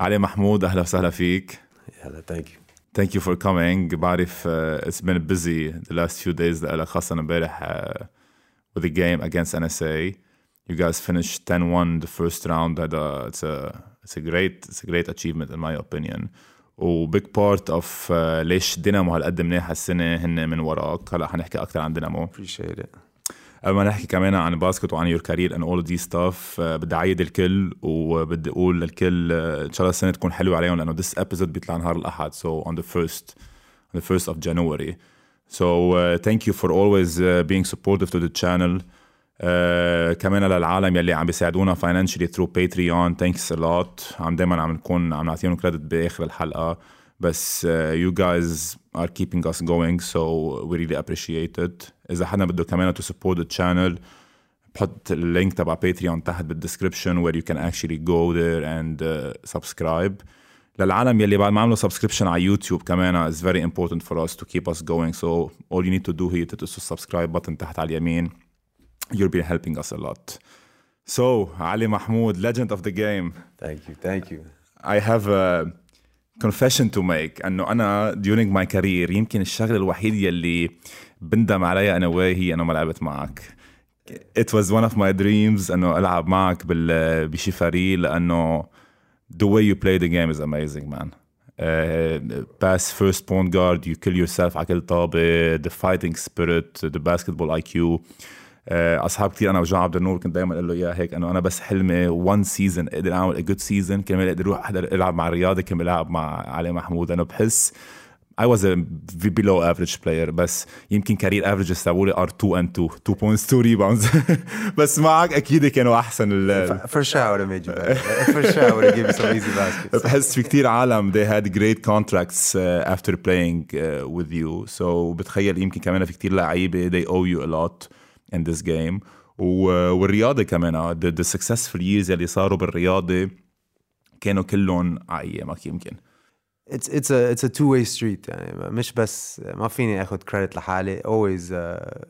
علي محمود اهلا وسهلا فيك هلا ثانك يو Thank you for coming بعرف uh, it's been busy the last few days لك خاصة امبارح uh, with the game against NSA you guys finished 10-1 the first round هذا it's a it's a great it's a great achievement in my opinion و big part of uh, ليش دينامو هالقد منيح هالسنة هن من وراك هلا حنحكي أكثر عن دينامو appreciate it قبل ما نحكي كمان عن باسكت وعن يور كارير of these stuff uh, بدي اعيد الكل وبدي أقول للكل uh, ان شاء الله السنة تكون حلوة عليهم لأنه this episode بيطلع نهار الاحد on the first on the first of January so uh, thank you for always uh, being supportive to the channel uh, كمان للعالم يلي عم بيساعدونا financially through Patreon thanks a lot عم دايما عم نكون عم نعطيهم كريدت باخر الحلقة بس uh, you guys are keeping us going so we really appreciate it اذا حدا بده كمان to support the channel بحط اللينك تبع باتريون تحت بالدسكربشن where you can actually go there and uh, subscribe للعالم يلي بعد ما عملوا سبسكريبشن على يوتيوب كمان is very important for us to keep us going so all you need to do here is to subscribe button تحت على اليمين you'll be helping us a lot so علي محمود legend of the game ثانك يو ثانك يو I have a confession to make انه انا during my career يمكن الشغله الوحيده يلي بندم عليها أنا وهي انه ما لعبت معك. It was one of my dreams إنه ألعب معك بال بشفاري لأنه the way you play the game is amazing man. Uh, pass first point guard you kill yourself على كل طابة the fighting spirit the basketball IQ Uh, أصحاب كثير أنا وجان عبد النور كنت دائما أقول له إياها هيك إنه أنا بس حلمي one season أقدر أعمل a good season كرمال أقدر أروح أحضر ألعب مع الرياضة كرمال ألعب مع علي محمود. أنا بحس I was a below average player بس يمكن كارير افريجز تبعولي are 2 and 2 2 points 2 rebounds بس معك أكيد كانوا احسن ال sure I would have given you some easy baskets. بحس في كتير عالم they had great contracts uh, after playing uh, with you so بتخيل يمكن كمان في كتير لعيبه they owe you a lot in this game والرياضه كمان the, the successful years اللي صاروا بالرياضه كانوا كلهم على ايامك يمكن It's it's a it's a two way street يعني مش بس ما فيني اخذ credit لحالي always uh,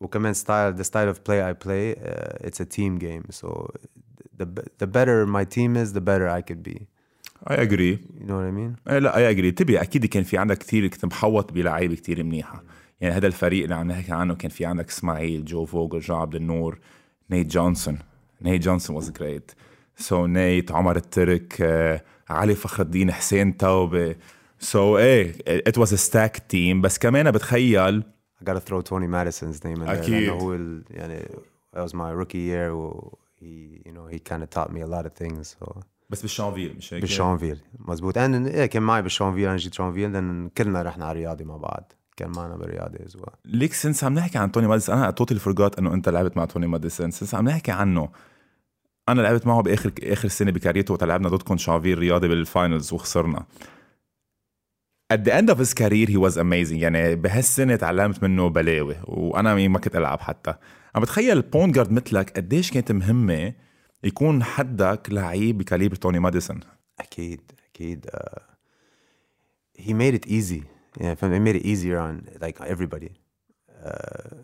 وكمان style the style of play I play uh, it's a team game so the the better my team is the better I could be I agree you know what I mean ايه لا اي اجري تبي اكيد كان في عندك كثير كنت محوط بلعيبه كثير منيحه يعني هذا الفريق اللي عم نحكي عنه كان في عندك اسماعيل جو فوجل جو عبد النور نيت جونسون نيت جونسون واز جريت سو نيت عمر الترك علي فخر الدين حسين توبه سو إيه ات واز ستاك تيم بس كمان بتخيل I gotta throw Tony Madison's name in there. أكيد. لأنه هو ال, يعني that was my rookie year و he you know he kind of taught me a lot of things so. بس بالشانفيل مش هيك؟ بالشونفيل مزبوط أنا إيه كان معي بالشونفيل أنا جيت شونفيل لأن كلنا رحنا على الرياضي مع بعض. كان معنا بالرياضي از. ليك سنس عم نحكي عن توني ماديسون أنا توتالي فرجات إنه أنت لعبت مع توني ماديسون سنس عم نحكي عنه أنا لعبت معه باخر آخر سنة بكاريرته وقت لعبنا ضدكم شانفير رياضي بالفاينلز وخسرنا. At the end of his career he was amazing. يعني بهالسنة تعلمت منه بلاوي وأنا ما كنت ألعب حتى. عم بتخيل بون جارد مثلك قديش كانت مهمة يكون حدك لعيب بكاليبر توني ماديسون؟ أكيد أكيد. Uh, he made it easy. yeah he made it easier on like everybody. Uh,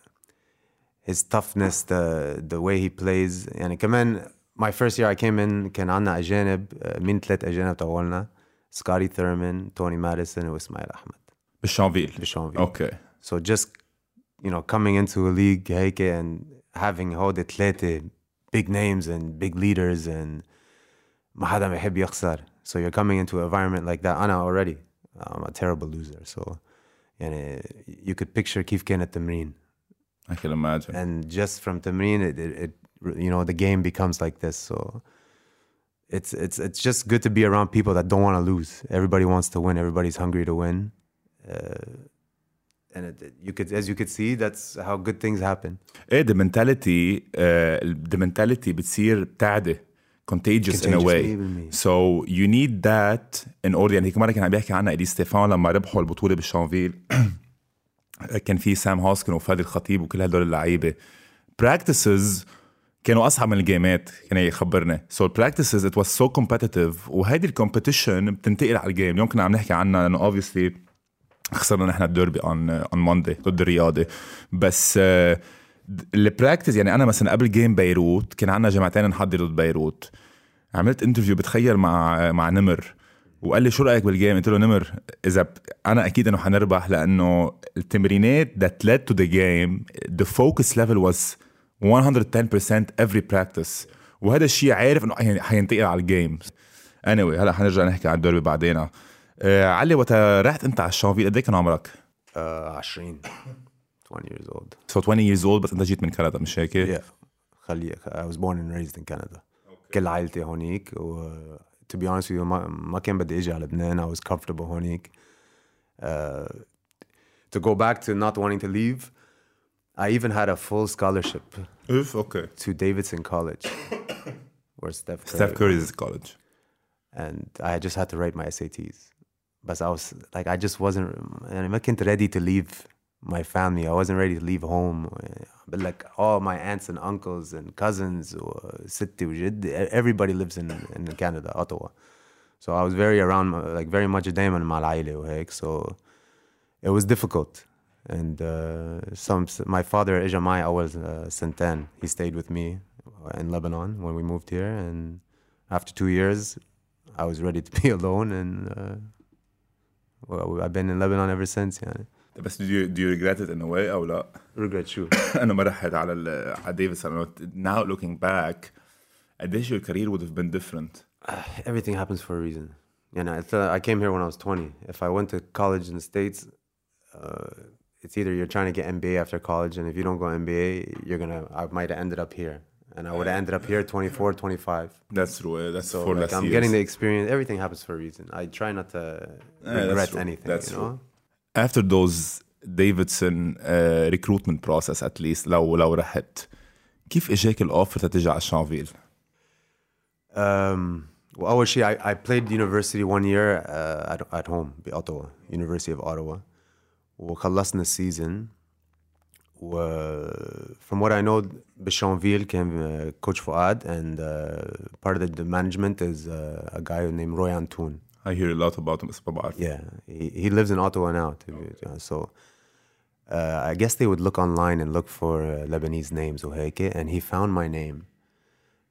his toughness the the way he plays. يعني كمان my first year I came in كان عنا اجانب uh, مين ثلاث اجانب تبعولنا سكاري ثيرمان توني ماديسون واسماعيل احمد بالشانفيل بشونفيل اوكي So just you know coming into a league هيك and having هودي ثلاثة big names and big leaders and ما حدا بيحب يخسر. So you're coming into an environment like that. أنا already I'm a terrible loser. So يعني you could picture كيف كان التمرين. I can imagine And just from تمرين it, it, it you know the game becomes like this. So it's it's it's just good to be around people that don't want to lose. Everybody wants to win. Everybody's hungry to win. Uh, and it, it- you could, as you could see, that's how good things happen. ايه the mentality uh, the mentality بتصير بتعدي contagious in a Contagious, way 100%. so you need that in order يعني هيك مرة كان عم بيحكي عنها إلي ستيفان لما ربحوا البطولة بالشانفيل كان في سام هاسكن وفادي الخطيب وكل هدول اللعيبة practices كانوا أصعب من الجيمات كان يخبرنا. So practices it was so competitive وهيدي الكومبetition بتنتقل على الجيم اليوم كنا عم نحكي عنها لأنه obviously خسرنا نحن الديربي اون اون ماندي ضد الرياضي. بس البراكتس يعني أنا مثلا قبل جيم بيروت كان عندنا جمعتين نحضر ضد بيروت. عملت انترفيو بتخيل مع مع نمر. وقال لي شو رأيك بالجيم قلت له نمر إذا ب... أنا أكيد إنه حنربح لأنه التمرينات that led to the game the focus level was 110% every practice. وهذا الشيء عارف إنه حي- حينتقل على الجيم anyway هلا حنرجع نحكي عن الدوري بعدين. آه علي وقت رحت أنت على الشانفيل قد إيه كان عمرك؟ Uh, 20 20 years old. So 20 years old بس أنت جيت من كندا مش هيك؟ yeah. خلي I was born and raised in Canada. كل عائلتي هونيك و to be honest with you ما, ما كان بدي إجي على لبنان I was comfortable هونيك. uh, to go back to not wanting to leave I even had a full scholarship اوف اوكي to Davidson College where Steph Curry Steph Curry's college and I just had to write my SATs. But I was like, I just wasn't, and I wasn't ready to leave my family. I wasn't ready to leave home. But like all my aunts and uncles and cousins, ستي وجد, everybody lives in, in Canada, Ottawa. So I was very around, like very much دايما مع العائلة وهيك. So it was difficult. And uh, some, my father إجا معي أول uh, سنتين. He stayed with me in Lebanon when we moved here. And after two years, I was ready to be alone, and uh, well, I've been in Lebanon ever since. يعني. بس do you, do you regret it in a way او لا؟ Regret شو؟ انا ما رحت على ال- على ديفيسون now looking back قديش your career would have been different Everything happens for a reason. يعني I, thought- I came here when I was 20. If I went to college in the States, uh, it's either you're trying to get NBA after college, and if you don't go NBA, you're gonna. I might have ended up here, and I would have ended up here 24, 25. That's true. Eh? That's so, for like, I'm years. getting the experience. Everything happens for a reason. I try not to regret that's anything. That's you know? true. After those ديفيدسون ريكروتمنت بروسس اتليست لو لو رحت كيف اجاك الاوفر تتجي على شانفيل؟ Um, well, I, I played university one year uh, at, at home, the Ottawa, University of Ottawa. وخلصنا السيزون و from what I know بشانفيل كان uh, coach فؤاد and uh, part of the, the management is uh, a guy named Roy Antoun I hear a lot about him بس ما بعرف yeah he, he lives in Ottawa now to be, yeah, so uh, I guess they would look online and look for uh, Lebanese names وهيك and he found my name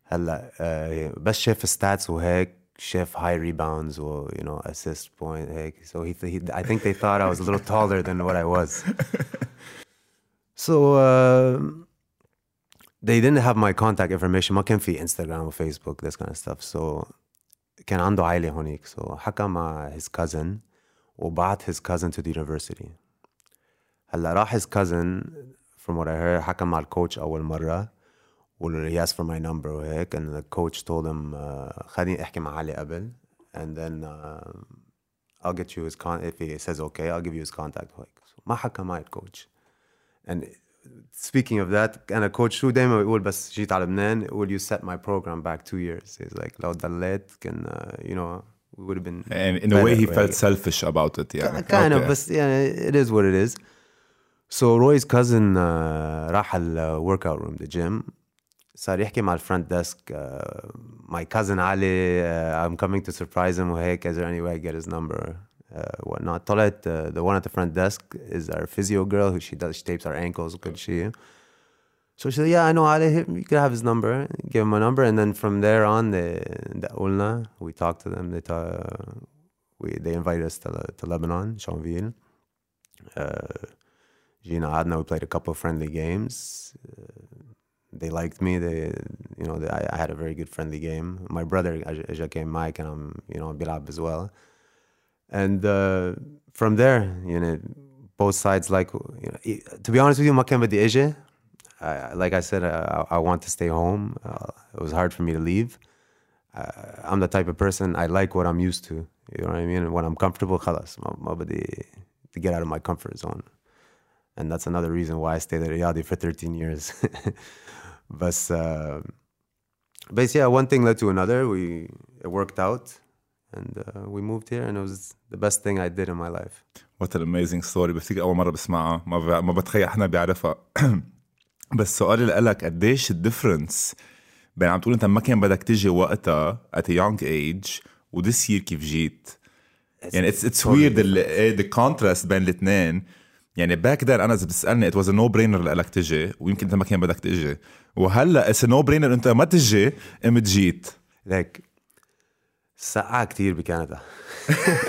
هلا uh, بس شاف stats وهيك شاف high rebounds و you know assist point هيك so he, he I think they thought I was a little taller than what I was so uh, they didn't have my contact information ما كان في Instagram و Facebook this kind of stuff so كان عنده عائلة هونيك so حكى مع his cousin وبعت his cousin to the university هلا راح his cousin from what I heard حكى مع الكوتش أول مرة وقال he asked for my number وهيك and the coach told him uh, خليني احكي مع علي قبل and then uh, I'll get you his con if he says okay I'll give you his contact وهيك so ما حكى معي الكوتش and speaking of that أنا كوتش شو دايما بيقول بس جيت على لبنان will you set my program back two years he's like لو ضليت كان uh, you know we would have been and in a way he better, felt right? selfish about it يعني kind of Okay. بس يعني it is what it is so Roy's cousin uh, راح ال workout room the gym صار يحكي front desk. My cousin Ali. I'm coming to surprise him Hey, از there any way I get his number whatnot طلعت the one at the front desk is our physio girl who she does she tapes our ankles وكل شيء So she said, yeah, I know Ali. You could have his number. Give him my number, and then from there on, they ulna. We talked to them. They ta- we they invited us to, to Lebanon, Champville. You know, Adna, we played a couple of friendly games they liked me they you know they, I, I had a very good friendly game my brother اجا اجا came معي and I'm you know بيلعب as well and uh, from there you know both sides like you know i- to be honest with you ما كان بدي اجي I, like I said I, I want to stay home uh, it was hard for me to leave uh, I'm the type of person I like what I'm used to you know what I mean and when I'm comfortable خلاص ما, ما بدي to get out of my comfort zone and that's another reason why I stayed at Riyadi for 13 years. but uh, but yeah, one thing led to another. We it worked out, and uh, we moved here, and it was the best thing I did in my life. What an amazing story! بفتكر أول مرة بسمعها ما ب... ما بتخيل حدا بيعرفها. بس سؤالي لك قديش الديفرنس بين عم تقول انت ما كان بدك تجي وقتها at a young age وذس يير كيف جيت يعني اتس اتس the ذا كونتراست بين الاثنين يعني باك ذن أنا إذا بتسألني ات واز نو برينر لك تجي ويمكن أنت ما كان بدك تجي. وهلأ اتس نو برينر أنت ما تجي ام جيت. ليك سقعة كثير بكندا.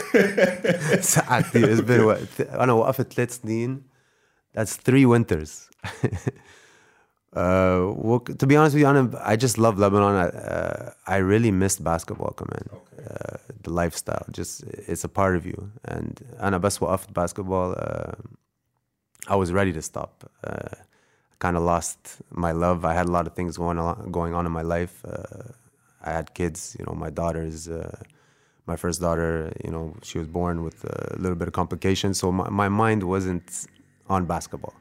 سقعة كثير اتس وقت أنا وقفت ثلاث سنين. ذاتس ثري وينترز تو بي اونست أنا اي جاست لاف لبنان اي ريلي مس باسكتبول كمان. ذا لايف ستايل جاست اتس ا بارت اوف يو اند أنا بس وقفت باسكتبول آه، uh, I was ready to stop uh, kind of lost my love I had a lot of things going on going on in my life uh, I had kids. You know, my daughter's, uh, my first daughter. You know, she was born with a little bit of complications, so my, my mind wasn't on basketball.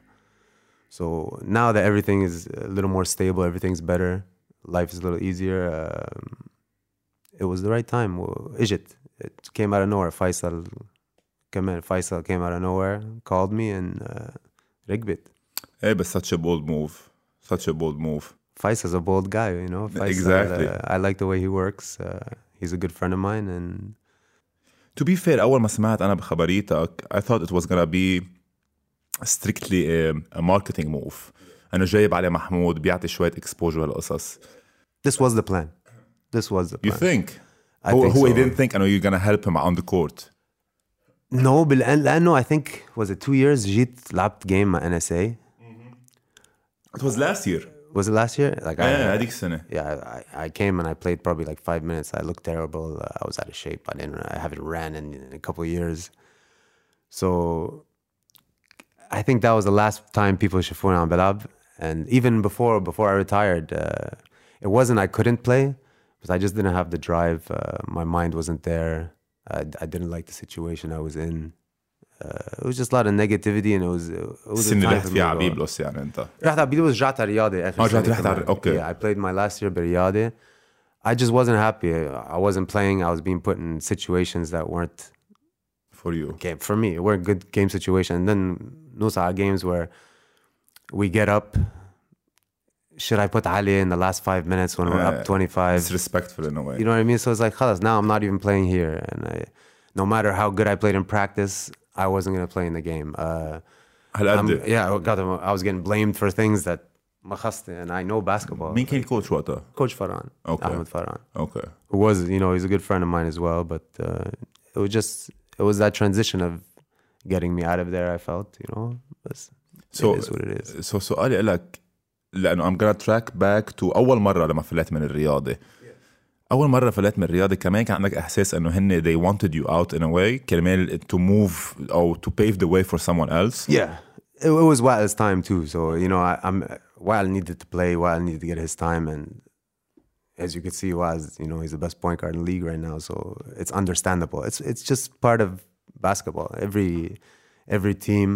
So now that everything is a little more stable, everything's better, life is a little easier. Um, it was the right time. Egypt, it came out of nowhere. Faisal, came in, Faisal came out of nowhere, called me, and uh, ركبت. ايه بس such a bold move such a bold move Faisal's a bold guy, you know. Faisal, Exactly. uh, I like the way he works. Uh, he's a good friend of mine, and To be fair أول ما سمعت أنا بخبريتك I thought it was gonna be strictly a, a marketing move أنه جايب علي محمود بيعطي شوية exposure هالقصص this was the plan. This was the You plan. think I هو think هو so. he didn't think أنه you're gonna help him on the court No, بالآن لأنه I think was it two years جيت لعبت game مع NSA. It was last year Was it last year? Like ايه I, هذيك السنة yeah, I, I came and I played probably like five minutes. I looked terrible. Uh, I was out of shape. I didn't. I haven't ran in, in a couple of years. So I think that was the last time people شافوني عم بلعب. And even before before I retired, uh, it wasn't I couldn't play, but I just didn't have the drive. Uh, my mind wasn't there. I, I didn't like the situation I was in. Uh, it was just a lot of negativity, and it was it was a السنة اللي time رحت for me فيها to على go. بيبلوس يعني أنت رحت على بيلوس رجعت على رياضي اخر آه، رجعت سنة رحت على- كمان. أوكي. Yeah, I played my last year برياضي. I just wasn't happy. I wasn't playing. I was being put in situations that weren't for you game for me. weren't good game situations. And then نوصل على games where we get up. Should I put Ali in the last five minutes when we're Uh, up 25? disrespectful in a way You know what I mean? So it's like, خلاص, now I'm not even playing here. And I, no matter how good I played in practice, I wasn't going to play in the game. Uh, I'm, هالقد yeah, God, I was getting blamed for things that ما خصني and I know basketball. مين كان الكوتش وقتها؟ Coach Farhan, Okay. Ahmed Farhan, اوكي who was, you know, he's a good friend of mine as well. But uh, it was just, it was that transition of getting me out of there. I felt, you know, but So- it is what it is. سو سؤالي لك لانه I'm gonna track back to اول مره لما فلت من الرياضه اول مره فلت من الرياضه كمان كان عندك احساس انه هن they wanted you out in a way كرمال to move او to pave the way for someone else Yeah, it, it was Wael's time too. So you know, I, I'm Wael needed to play. Wael needed to get his time, and as you can see, Wael's you know he's the best point guard in the league right now. So it's understandable. It's it's just part of basketball. Every every team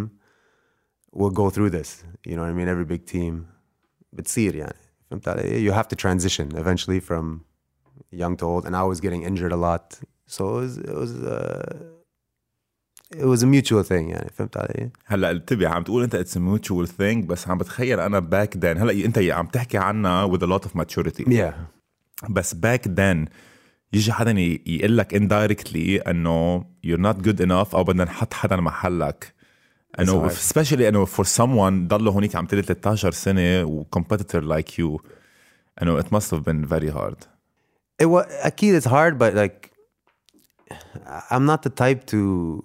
will go through this. You know what I mean? Every big team. بتصير يعني فهمت علي? You have to transition eventually from young to old, and I was getting injured a lot. So it was it was uh, it was a mutual thing يعني فهمت علي؟ هلا انتبه عم تقول انت it's a mutual thing بس عم بتخيل انا back then هلا انت عم تحكي عنها with a lot of maturity Yeah. بس back then يجي حدا ي- يقول لك indirectly انه you're not good enough او بدنا نحط حدا محلك انه hard. especially انه for someone ضله هونيك عم تلي 13 سنه و competitor like you انه it must have been very hard It was أكيد it's hard but like I'm not the type to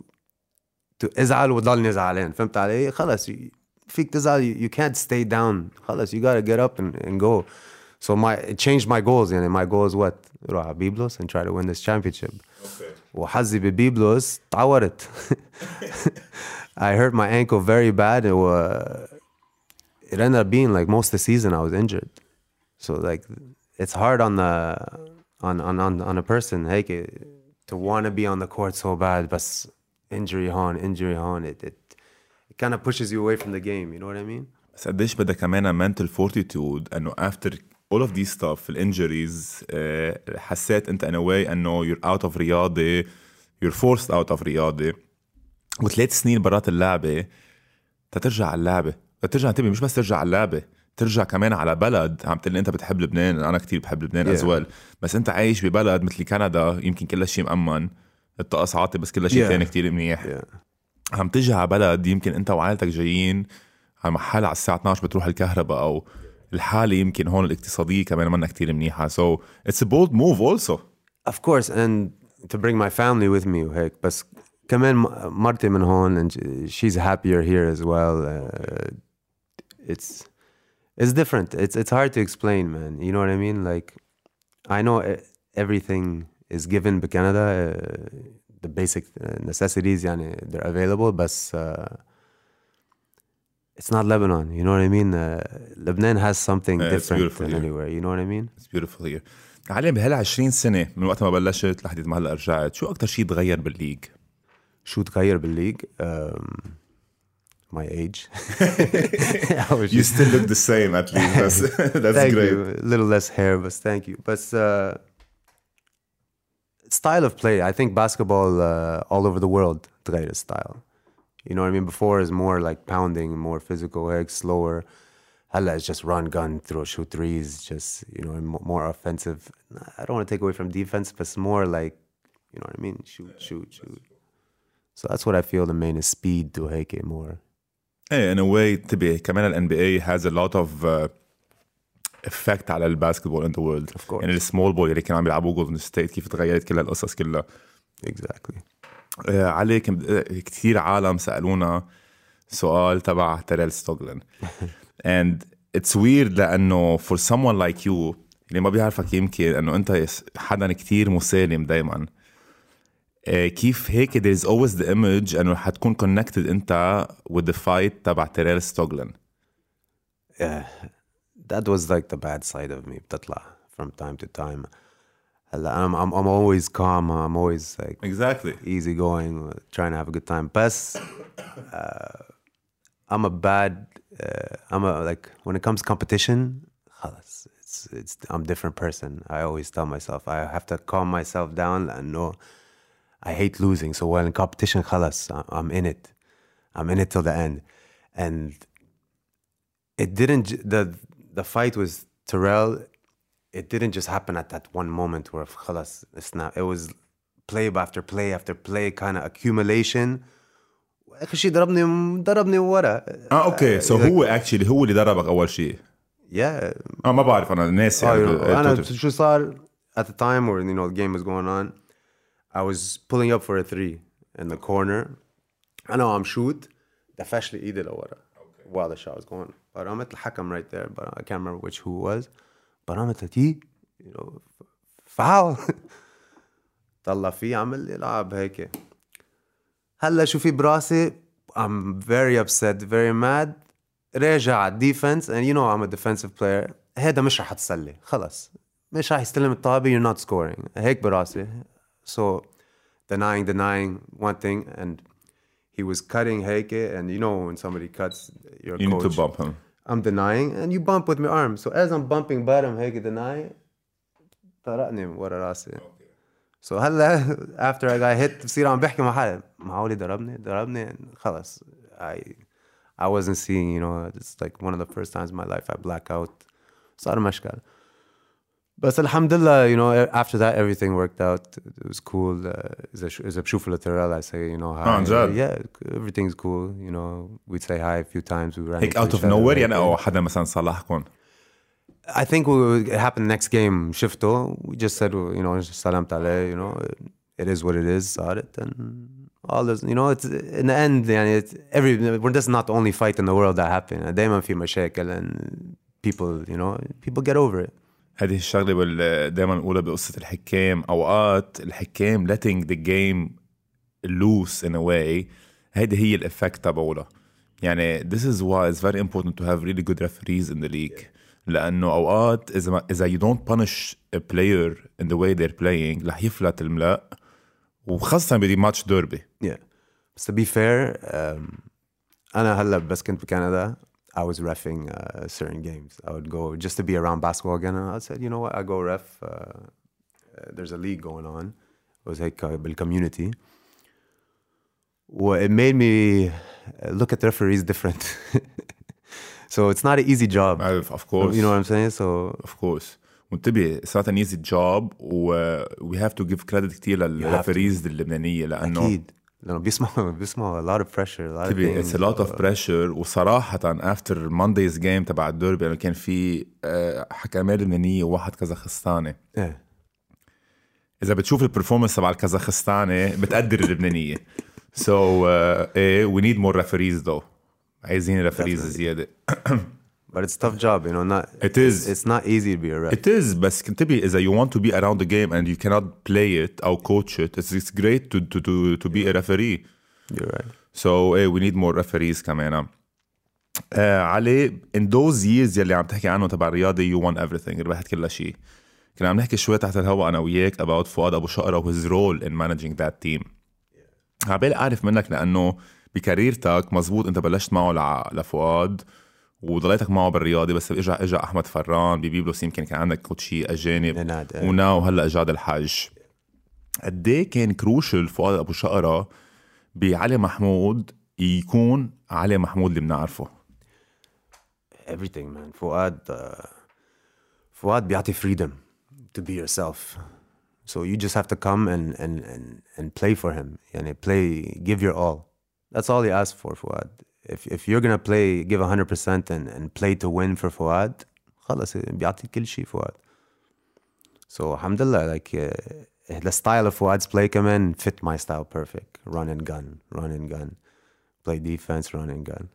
to ازعل وضلني زعلان فهمت علي؟ خلص y- فيك تزعل you, you can't stay down خلص you gotta get up and, and go so my it changed my goals يعني my goal is what روح على بيبلوس and try to win this championship وحظي ببيبلوس تعورت I hurt my ankle very bad it, wa- it ended up being like most of the season I was injured so like it's hard on the on on on, on a person هيك to want to be on the court so bad بس injury هون injury هون it, it, it kind of pushes you away from the game you know what I mean بس قديش بدها كمان mental fortitude انه after all of these stuff الانجريز حسيت انت in a way انه you're out of رياضه you're forced out of رياضه وثلاث سنين برات اللعبة تترجع على اللعبة. ترجع انتبه مش بس ترجع على اللعبة ترجع كمان على بلد. عم تقول أنت بتحب لبنان أنا كتير بحب لبنان Yeah. از ويل بس أنت عايش ببلد مثل كندا يمكن كل شيء مأمن. الطقس عاطي بس كل شيء Yeah. ثاني كتير منيح. Yeah. عم تجي على بلد يمكن أنت وعائلتك جايين على محل على الساعة 12 بتروح الكهرباء أو الحاله يمكن هون الاقتصاديه كمان منا كتير منيحه so it's a bold move also of course and to bring my family with me وهيك بس كمان مرتي من هون and sh- she's happier here as well uh, it's it's different it's it's hard to explain man you know what I mean like I know e- everything is given بكندا uh, the basic uh, necessities يعني they're available but uh, it's not Lebanon you know what I mean uh, Lebanon has something Yeah, it's different beautiful than here. anywhere you know what I mean It's beautiful here علي بهال 20 سنة من وقت ما بلشت لحد ما هلا رجعت شو أكتر شيء تغير بالليج؟ شو تغير بالليج um, my age أول You شي. still look the same at least that's, that's thank great you a little less hair but thank you but uh, style of play I think basketball uh, all over the world تغير style you know what I mean before is more like pounding more physical like slower هلا it's just run gun throw shoot threes just you know mo- more offensive I don't want to take away from defense but it's more like you know what I mean shoot shoot shoot so that's what I feel the main is speed to هيك more ايه in a way انتبه كمان ال NBA has a lot of uh, effect على الباسكتبول in the world Of course. يعني السمول بول اللي كانوا عم يلعبوا جولدن ستيت كيف تغيرت كل هالقصص كلها exactly آه، علي كم كثير عالم سألونا سؤال تبع تيريل ستوغلن. And it's weird لأنه for someone like you اللي ما بيعرفك يمكن إنه أنت حدا كتير مسالم دايما. كيف هيك there is always the image إنه حتكون connected أنت with the fight تبع تيريل ستوغلن. Yeah, that was like the bad side of me. بتطلع from time to time. I'm, I'm I'm always calm I'm always like exactly easy going trying to have a good time بس uh, I'm a bad uh, I'm a like when it comes competition خلص it's it's I'm a different person I always tell myself I have to calm myself down لأنه I hate losing so when competition خلص I- I'm in it I'm in it till the end and it didn't j- the the fight with Terrell it didn't just happen at that one moment where خلاص it's not it was play after play after play kind of accumulation اخر شيء ضربني ضربني ورا اه اوكي سو هو اكشلي هو اللي ضربك اول شيء yeah اه ما بعرف انا ناسي Oh, يعني you know, انا توتر. شو صار at the time where you know the game was going on I was pulling up for a three in the corner I know I'm shoot دفش لي ايدي لورا while the shot was going برمت الحكم right there but I can't remember which who it was برمت تي foul طلع فيه عمل يلعب هيك هلا شو في براسي I'm very upset very mad راجع على الديفنس and you know I'm a defensive player هيدا مش رح تسلي خلص مش رح يستلم الطابة you're not scoring هيك براسي so denying denying one thing and he was cutting هيك and you know when somebody cuts your you need coach to bump him I'm denying and you bump with my arm so as I'm bumping bottom هيك deny طرقني ورا راسي So هلا after I got hit بصير عم بحكي مع حالي معقولي ضربني ضربني خلص I I wasn't seeing you know it's like one of the first times in my life I black out صار مشكل بس الحمد لله you know after that everything worked out it was cool uh, إذا شو- إذا بشوف الترال I say you know hi عن جد؟ yeah everything's cool you know we'd say hi a few times we ran هيك into out each of other nowhere هيك. يعني او حدا مثلا صلحكم I think we, it happened next game شفته we just said you know سلمت عليه you know it is what it is صارت and all this you know it's in the end يعني it's every we're just not the only fight in the world that happen دايما في مشاكل and people you know people get over it هذه الشغله بال... دائما نقولها بقصه الحكام اوقات الحكام letting the game loose in a way هيدي هي الافكت تبعولها يعني this is why it's very important to have really good referees in the league لأنه اوقات اذا ما... اذا you don't punish a player in the way they're playing رح يفلت الملاء وخاصه بدي ماتش ديربي yeah بس to be fair um, أنا هلا بس كنت بكندا I was refing uh, certain games. I would go just to be around basketball again. And I said, you know what? I go ref. Uh, uh, there's a league going on. It was like uh, بالcommunity. Well, it made me uh, look at the referees different. so it's not an easy job. of course You know what I'm saying? So of course وانتبه صارت an easy job و we have to give credit كتير للريفريز اللبنانيه لانه أكيد لأنه بيسمعوا بيسمعوا a lot of pressure. A lot of it's a lot of pressure وصراحة after Monday's game تبع الديربي يعني كان في آه، حكامين لبنانية وواحد كازاخستاني Yeah. إذا بتشوف البرفورمانس تبع الكازاخستاني بتقدر اللبنانية سو so, uh, إيه وي نيد مور ريفريز ذو عايزين ريفريز. زيادة But it's a tough job, you know. Not It is. It's not easy to be a ref. It is بس انتبه اذا you want to be around the game and you cannot play it أو coach it it's, it's great to, to, to, to be a referee You're right. so إيه we need more referees كمان آه علي in those years يلي عم تحكي عنه تبع الرياضه you won everything ربحت كل شيء كنا عم نحكي شوي تحت الهواء أنا وياك about فؤاد ابو شقره و his role in managing that team عبالي اعرف منك لأنه بكاريرتك مزبوط انت بلشت معه لفؤاد وضليتك معه بالرياضه بس اجى اجى أحمد فران ببيبلوس يمكن كان عندك كوتشي أجانب إيه. وناو هلأ جاد الحج قد إيه كان كروشل فؤاد أبو شقرة بعلي محمود يكون علي محمود اللي بنعرفه Everything, man. Uh, Fuad بيعطي freedom to be yourself. So you just have to come and, and, and, and play for him. يعني play, give your all. That's all he asks for, Fuad. If, if you're going to play, give 100% and, and play to win for Fuad, خلص بيعطي كل شيء Fuad. So alhamdulillah, like uh, the style of Fuad's play كمان fit my style perfect. Run and gun, run and gun. Play defense, run and gun.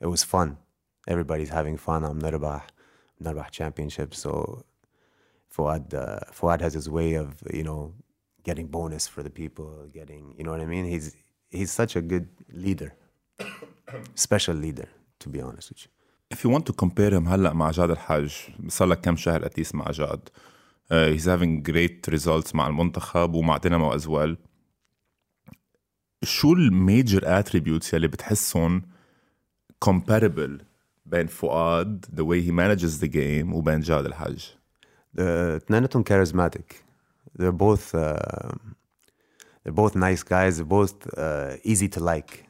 It was fun. Everybody's having fun. I'm نربح نربح championships. So Fuad, uh, Fuad has his way of, you know, getting bonus for the people, getting, you know what I mean? He's he's such a good leader. Special leader, to be honest with you. If you want to compare him هلا مع جاد الحج صار لك كم شهر اتليست مع جاد uh, he's having great results مع المنتخب ومع دينامو as well شو الميجر اتريبيوتس يلي بتحسهم comparable بين فؤاد the way he manages the game وبين جاد الحج The اثنيناتهم charismatic. They're both uh, they're both nice guys. They're both uh, easy to like.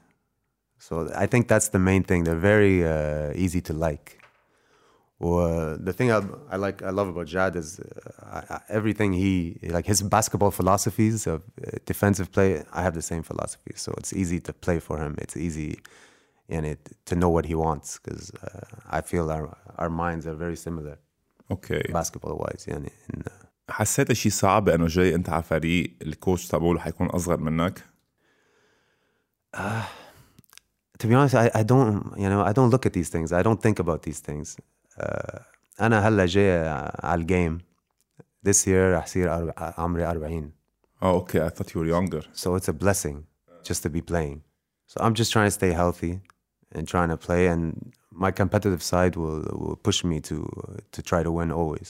So I think that's the main thing. They're very uh, easy to like. Well, the thing I, I like, I love about Jad is uh, I, I, everything he like his basketball philosophies of uh, defensive play. I have the same philosophy, so it's easy to play for him. It's easy, and it to know what he wants because uh, I feel our our minds are very similar اوكي basketball wise. يعني in, uh, حسيت شيء صعب انه جاي انت على فريق الكوتش تبعه حيكون اصغر منك to be honest, I, I don't you know I don't look at these things. I don't think about these things. Uh, أنا هلا جاي على الجيم this year رح يصير أرب- عمري 40 اه اوكي I thought you were younger so it's a blessing just to be playing. So I'm just trying to stay healthy and trying to play, and my competitive side will will push me to to try to win always.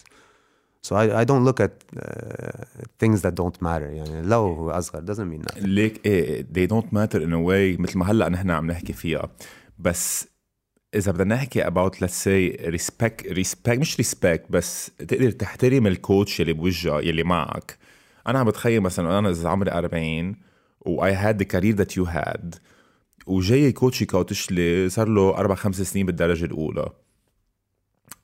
So I, I don't look at uh, things that don't matter. يعني لو هو أصغر doesn't mean nothing. ليك إيه they don't matter in a way مثل ما هلأ نحن عم نحكي فيها بس إذا بدنا نحكي about let's say respect respect مش respect بس تقدر تحترم الكوتش يلي بوجهه يلي معك أنا عم بتخيل مثلا أنا إذا عمري 40 و I had the career that you had وجاي كوتش يكوتش لي صار له أربع خمس سنين بالدرجة الأولى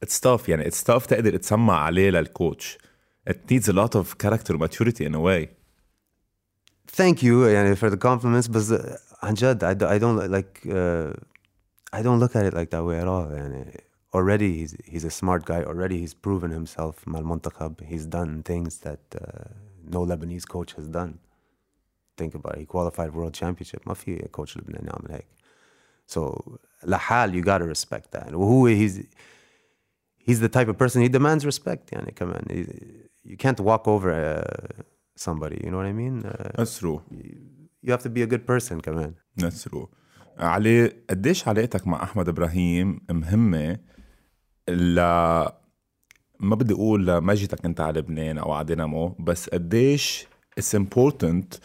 it's tough يعني it's tough تقدر تسمع عليه للكوتش it needs a lot of character maturity in a way Thank you يعني for the compliments بس uh, عن جد I, do- I don't like uh, I don't look at it like that way at all يعني already he's he's a smart guy already he's proven himself مع المنتخب he's done things that uh, no Lebanese coach has done think about it he qualified world championship ما في coach لبناني يعمل هيك so لحال you gotta respect that وهو he's he's the type of person he demands respect يعني كمان He- you can't walk over uh, somebody you know what I mean uh, that's true you have to be a good person كمان That's true. علي قديش علاقتك مع احمد إبراهيم مهمه ل ما بدي أقول لمجدك انت على لبنان أو على دينامو بس قديش it's important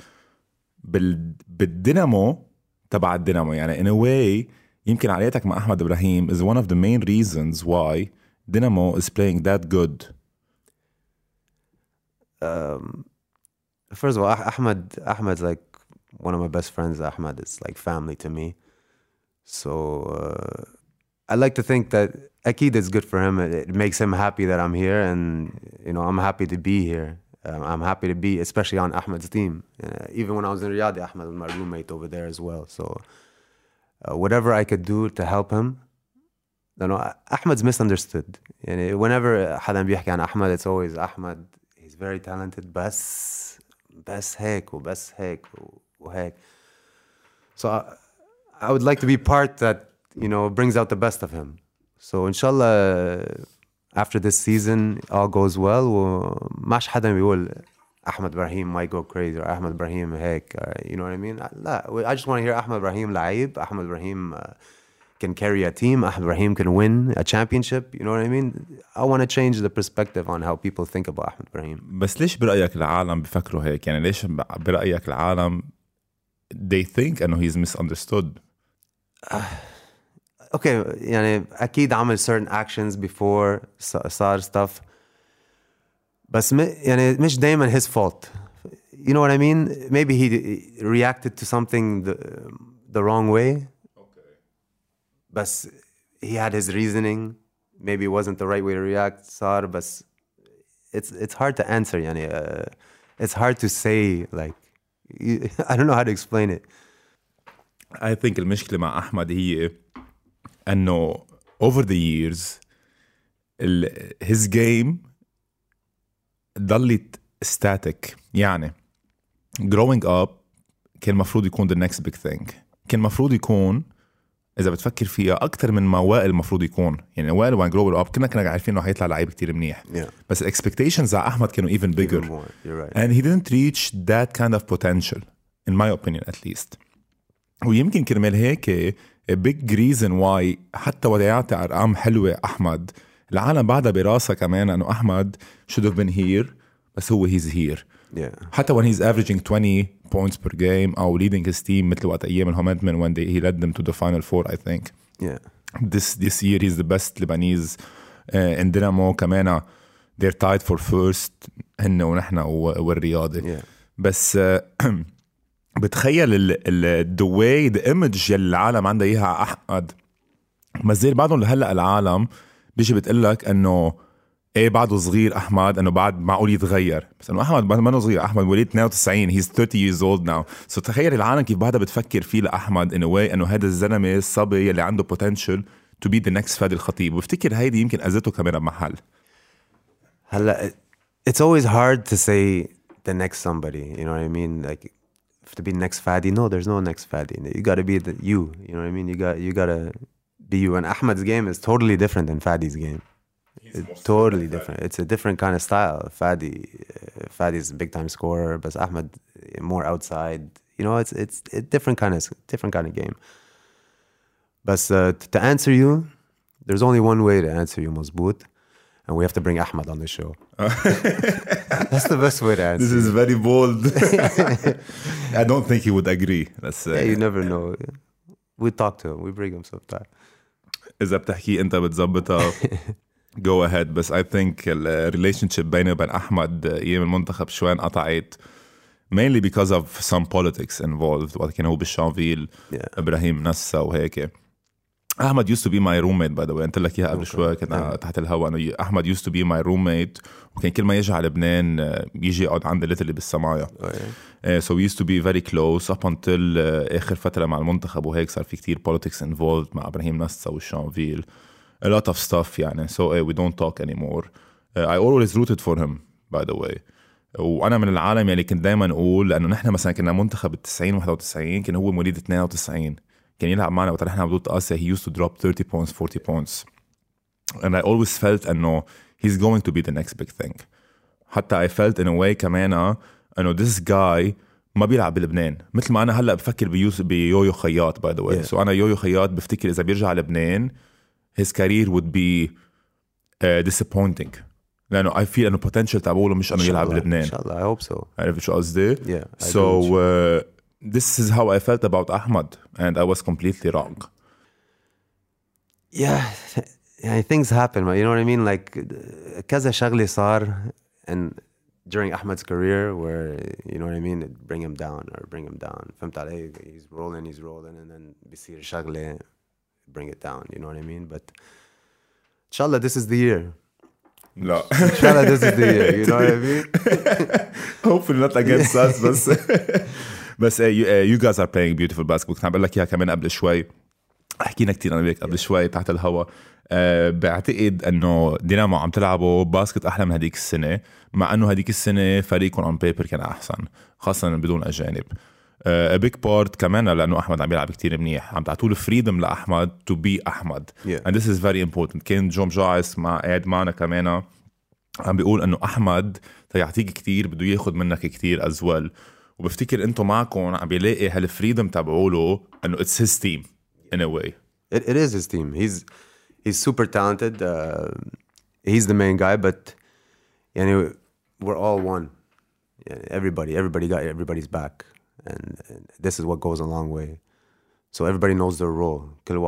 بال... بالدينامو تبع الدينامو يعني in a way يمكن علاقتك مع احمد إبراهيم is one of the main reasons why Dynamo is playing that good. Um, first of all Ah- Ahmed Ahmed's like one of my best friends. Ahmed is like family to me. So uh, I like to think that Akid is good for him. It, it makes him happy that I'm here and you know I'm happy to be here. Um, I'm happy to be especially on Ahmed's team. Uh, even when I was in Riyadi Ahmed was my roommate over there as well. So uh, whatever I could do to help him you know Ahmed's misunderstood يعني whenever حدا بيحكي عن Ahmed it's always Ahmed he's he's very talented بس بس هيك وبس هيك وهيك so I, I would like to be part that you know brings out the best of him so inshallah after this season all goes well وماش حدا بيقول Ahmed Brahim might go crazy or Ahmed Brahim هيك uh, you know what I mean لا I just want to hear Ahmed Brahim لعيب Ahmed Brahim uh, can carry a team Ahmed Brahim can win a championship you know what I mean I want to change the perspective on how people think about Ahmed Brahim بس ليش برأيك العالم بفكروا هيك يعني ليش برأيك العالم they think انه he's misunderstood اوكي يعني اكيد عمل certain actions before صار stuff بس م, يعني مش دايما his fault you know what I mean maybe he reacted to something the, the wrong way okay. بس he had his reasoning maybe it wasn't the right way to react صار بس it's it's hard to answer يعني uh, it's hard to say like I don't know how to explain it I think المشكلة مع أحمد هي انه over the years his game ضلت static يعني growing up كان المفروض يكون the next big thing كان المفروض يكون إذا بتفكر فيها أكثر من ما وائل المفروض يكون. يعني وائل وين جرو اب كنا كنا عارفين إنه حيطلع لعيب كتير منيح. Yeah. بس الاكسبكتيشنز على أحمد كانوا even bigger. Even more. You're right. and he didn't reach that kind of potential in my opinion at least. ويمكن كرمال هيك a big reason why حتى وقت يعطي أرقام حلوة أحمد. العالم بعدها براسها كمان إنه أحمد should have been here بس هو he's here. Yeah. حتى when he's averaging 20 بوينتس بير جيم أو ليدنج هيز تيم مثل وقت أيام الهومنت من وين هي ليد ذيم تو ذا فاينل فور اي ثينك ذس ذس يير هيز ذا بيست لبانيز ان دينامو كمان they're tied for first هن ونحن والرياضه yeah. بس uh, بتخيل ال ال the way the image اللي العالم عندها إياها احمد ما زال بعدهم لهلأ العالم بيجي بتقول لك إنه إيه بعده صغير احمد انه بعد معقول يتغير بس انه احمد ما منه صغير احمد وليد 92 he's 30 years old now so تخيل العالم كيف بعدها بتفكر فيه لاحمد a way انه هذا الزلمه الصبي يلي عنده potential to be the next فادي الخطيب وبفتكر هيدي يمكن اذته كمان بمحل هلا it's always hard to say the next somebody you know what I mean like to be next Fadi no there's no next Fadi you got to be the you you know what I mean you got you got to be you and Ahmed's game is totally different than Fadi's game totally different it's a different kind of style Fadi uh, Fadi's a big time scorer but Ahmed uh, more outside you know it's it's a different kind of different kind of game but uh, to answer you there's only one way to answer you مزبوط and we have to bring Ahmed on the show. That's the best way to answer. This is very bold. I don't think he would agree. Let's say. yeah, you never know. We talk to him. We bring him sometime. إذا بتحكي أنت بتظبطها go ahead. بس I think الريليشن شيب بيني وبين أحمد أيام المنتخب شوي انقطعت mainly because of some politics involved. وقت كان هو بالشانفيل Yeah. إبراهيم نسا وهيك. أحمد used to be my roommate by the way. قلت لك إياها قبل Okay. شوي كنا Yeah. تحت الهواء. إنه أحمد used to be my roommate. وكان كل ما يجي على لبنان آه، يجي يقعد عندي ليتلي بالسمايا. Oh, yeah. Uh, so we used to be very close up until uh, آخر فترة مع المنتخب. وهيك صار في كتير politics involved مع إبراهيم نسا والشانفيل. A lot of stuff يعني. So uh, we don't talk anymore. Uh, I always rooted for him by the way. وأنا من العالم يلي كنت دائما أقول لأنه نحن مثلا كنا منتخب ال 90 91 كان هو مواليد 92 كان يلعب معنا وقت نحن بطولة اسيا he used to drop 30 points 40 points. And I always felt إنه he's going to be the next big thing. حتى I felt in a way كمان إنه this guy ما بيلعب بلبنان. مثل ما أنا هلأ بفكر بيوس بيويو خياط باي ذا واي. سو أنا يويو خياط بفتكر إذا بيرجع لبنان his career would be uh, disappointing لانه I feel انه potential تبعوله مش انه يلعب Inshallah, بلبنان Inshallah, I hope so. عرفت شو قصدي؟ Yeah. I So agree with you. uh, this is how I felt about Ahmad and I was completely wrong. yeah, يعني things happen, man. You know what I mean? Like uh, كذا شغلة صار and during Ahmed's career where you know what I mean, it bring him down or bring him down. فهمت علي? He's rolling, he's rolling, and then بيصير شغلة bring it down. You know what I mean? But inshallah, this is the year. لا Inshallah, this is the year. You know what I mean? hopefully not against us بس بس uh, you, uh, you guys are playing beautiful basketball كنت عم بقول لك اياها كمان قبل شوي حكينا كتير أنا وياك قبل شوي تحت الهوا أه بعتقد انه دينامو عم تلعبوا باسكت أحلى من هديك السنة مع انه هديك السنة فريقكم اون بيبر كان احسن خاصه بدون اجانب بيج بارت كمان لأنه أحمد عم يلعب كتير منيح. عم تعطوا له فريدم لأحمد تو بي أحمد. And this is very important. كان جون جايس مع قاعد معنا كمان عم بيقول إنه أحمد تيعطيك كتير بده ياخذ منك كتير از ويل وبفتكر أنتم معكم عم بيلاقي هالفريدم تبعوله إنه اتس هيز تيم in a way. It, it is his team. He's he's super talented. Uh, he's the main guy, but know, we're all one. Everybody, everybody got everybody's back, and, and this is what goes a long way. So everybody knows their role. Kil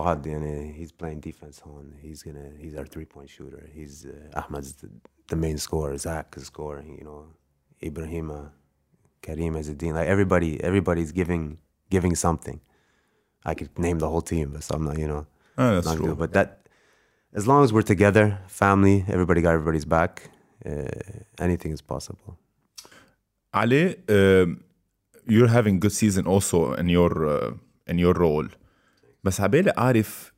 he's playing defense on. He's gonna. He's our three-point shooter. He's uh, Ahmad's the, the, main scorer. Zach is scoring. You know, Ibrahima, Karim as a dean. Like everybody, everybody's giving giving something. I could name the whole team, but I'm not. You know, oh, that's true. But that, as long as we're together, family, everybody got everybody's back. Uh, anything is possible. Ali. Um you're having good season also in your uh, in your role. بس عبالي أعرف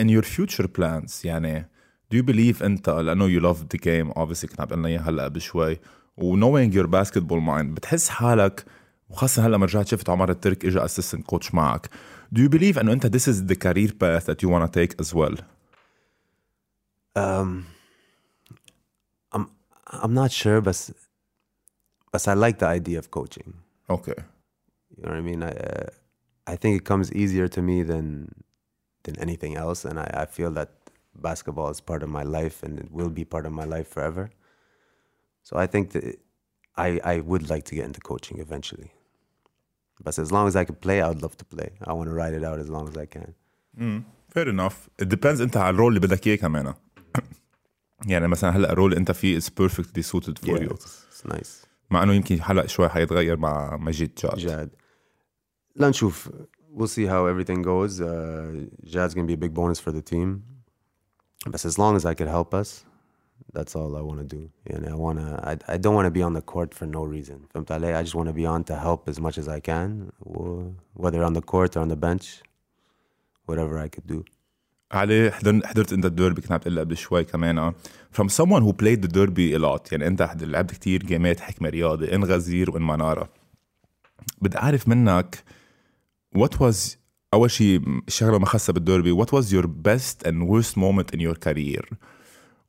in your future plans يعني do you believe أنت لأنه you love the game obviously كنت عم تقول لنا إياها هلا بشوي و knowing your basketball mind بتحس حالك وخاصة هلا ما رجعت شفت عمر الترك اجى assistant coach معك do you believe أنه أنت this is the career path that you want to take as well Um, I'm I'm not sure, but but I like the idea of coaching. okay You know what I mean? I uh, I think it comes easier to me than than anything else, and I, I feel that basketball is part of my life, and it will be part of my life forever. So I think that I I would like to get into coaching eventually. But as long as I can play, I would love to play. I want to ride it out as long as I can. fair enough it depends أنت على الرول اللي بدك إياه كمان يعني مثلا هلا الرول اللي أنت فيه is perfectly suited for Yeah, you it's, it's nice. مع انه يمكن هلا شوي حيتغير مع مجيد جاد Jad. Lanchuf, we'll see how everything goes. Uh, Jad's going to be a big bonus for the team. But as long as I could help us, that's all I want to do. And I want to, I, I don't want to be on the court for no reason. فهمت علي? I just want to be on to help as much as I can, wh- whether on the court or on the bench, whatever I could do. علي حضرت حضرت انت الديربي كنت عم تقول قبل شوي كمان from someone who played the derby a lot يعني انت لعبت كتير جيمات حكمة رياضي إن غزير وإن منارة. بدي أعرف منك what was أول شيء الشغله ما خاصة بالديربي what was your best and worst moment in your career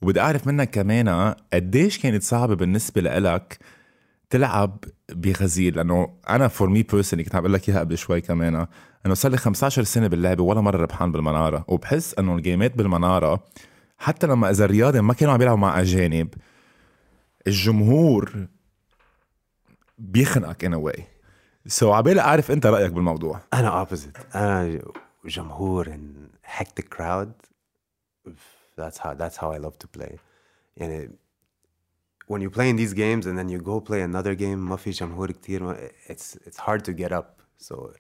وبدي أعرف منك كمان قديش كانت صعبة بالنسبة لإلك تلعب بغزير؟ لأنه أنا فور مي بيرسونلي كنت عم بقول لك إياها قبل شوي كمان إنه صار لي 15 سنة باللعبة ولا مرة ربحان بالمنارة وبحس إنه الجيمات بالمنارة حتى لما إذا الرياضي ما كانوا عم يلعبوا مع أجانب الجمهور بيخنقك a way سو عبالي أعرف أنت رأيك بالموضوع أنا opposite. أنا جمهور and hectic crowd. That's how that's how I love to play. يعني when you play in these games and then you go play another game ما في جمهور كتير it's it's hard to get up. So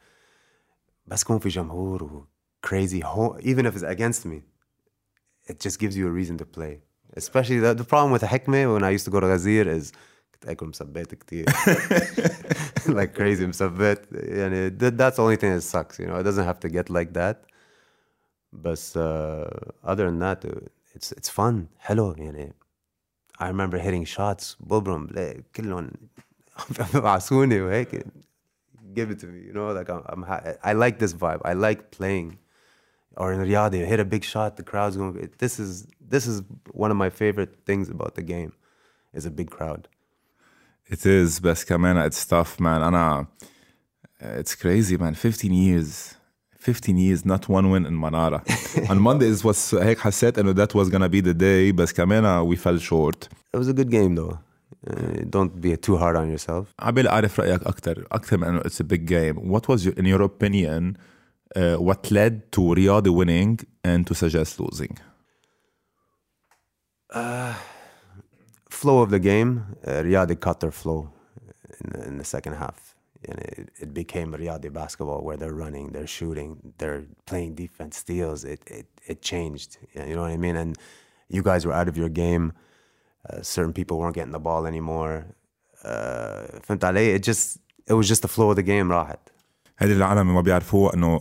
بس يكون في جمهور و crazy ho- even if it's against me it just gives you a reason to play. Especially the, the problem with حكمة when I used to go to غزير is كنت اكل مسبات كتير like crazy مسبات يعني that, that's the only thing that sucks you know it doesn't have to get like that but uh, other than that uh, it's it's fun حلو يعني I remember hitting shots ببرم لا- كلهم عسوني وهيك give it to me you know like I'm, I'm ha- I like this vibe I like playing or in Riyadh you hit a big shot the crowd's going this is this is one of my favorite things about the game is a big crowd It is بس كمان it's tough man أنا it's crazy man 15 years 15 years not one win in Manara on Mondays was هيك حسيت إنه that was gonna be the day بس كمان we fell short it was a good game though uh, don't be too hard on yourself عبالي أعرف رأيك أكتر أكتر من إنه it's a big game what was your, in your opinion uh, what led to Riyadh winning and to suggest losing flow of the game uh, Riyadh cut their flow in the, in the second half and it, it became Riyadh basketball where they're running they're shooting they're playing defense steals it, it, it changed you know what I mean and you guys were out of your game Uh, certain people weren't getting the ball anymore uh, فهمت علي it just it was just the flow of the game راحت هذه العالم ما بيعرفوه انه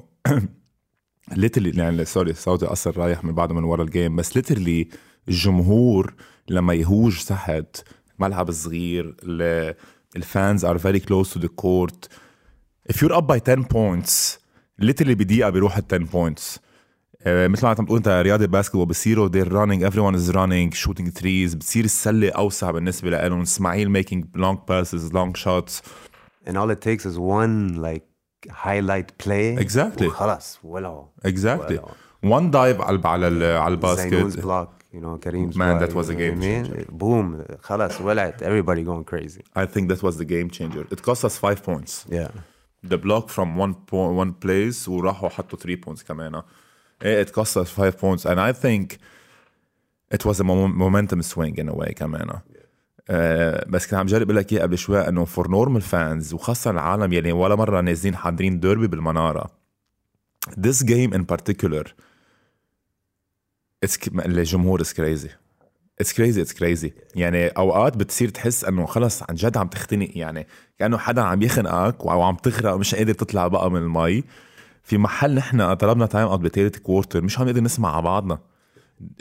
literally يعني سوري صوتي أصلا رايح من بعده من ورا الجيم بس literally الجمهور لما يهوج تحت ملعب صغير ال- الفانز are very close to the court if you're up by 10 points literally بدقيقة بيروح ال 10 points آه، مثل ما عم تقول انت رياضة باسكتبول بصيروا they're running everyone is running shooting threes بتصير السلة أوسع بالنسبة لهم اسماعيل making long passes long shots And all it takes is one like highlight play. Exactly. وخلاص ولعوا. exactly ولعوا. one dive على على ال- على Zainoun's الباسكت block, you know, Kareem's Man, block, that was you a know game what I mean? Boom. خلاص ولعت. Everybody going crazy. I think that was the game changer it cost us five points Yeah. the block from one point one place وراحوا حطوا 3 points كمان إيه، it cost us 5 points and I think it was a mom- momentum swing in a way كمان. آه، بس كنت عم جرب أقول لك إياه قبل شوي إنه فور نورمال فانز وخاصة العالم يلي ولا مرة نازلين حاضرين ديربي بالمنارة. This game in particular it's الجمهور is crazy. اتس كريزي اتس كريزي يعني أوقات بتصير تحس إنه خلص عن جد عم تختنق يعني كأنه حدا عم يخنقك أو عم تغرق ومش قادر تطلع بقى من المي. في محل نحن طلبنا تايم اوت بثالث كوارتر مش عم نقدر نسمع على بعضنا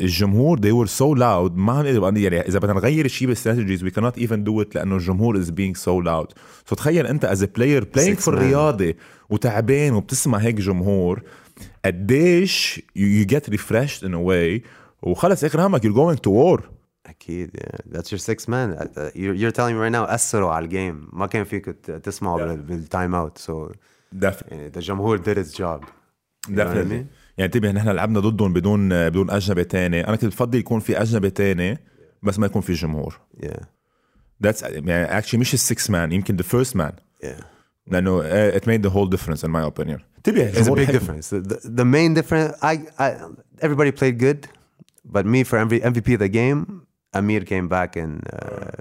الجمهور they were so loud ما عم نقدر يعني إذا بدنا نغير شيء بالاستراتيجيز we cannot even do it لأنه الجمهور is being so loud so تخيل أنت as a player playing for man. رياضة وتعبان وبتسمع هيك جمهور قديش you, you get refreshed in a way وخلص آخر همك you're going to war أكيد yeah. That's your six man. Uh, uh, You're, you're telling me right now أثروا على الجيم. ما كان فيك تسمعوا بال- بالتايم اوت. So Definitely. يعني the جمهور did its job. Mean? يعني انتبه نحن لعبنا ضدهم بدون بدون اجنبي تاني أنا كنت بفضل يكون في اجنبي تاني بس ما يكون في جمهور Yeah. That's يعني actually مش السكس مان يمكن the first man Yeah. لأنه uh, it made the whole difference in my opinion انتبه It's a big difference. The, the, main difference, I, I, everybody played good, but me for MV, MVP of the game, Amir came back and uh,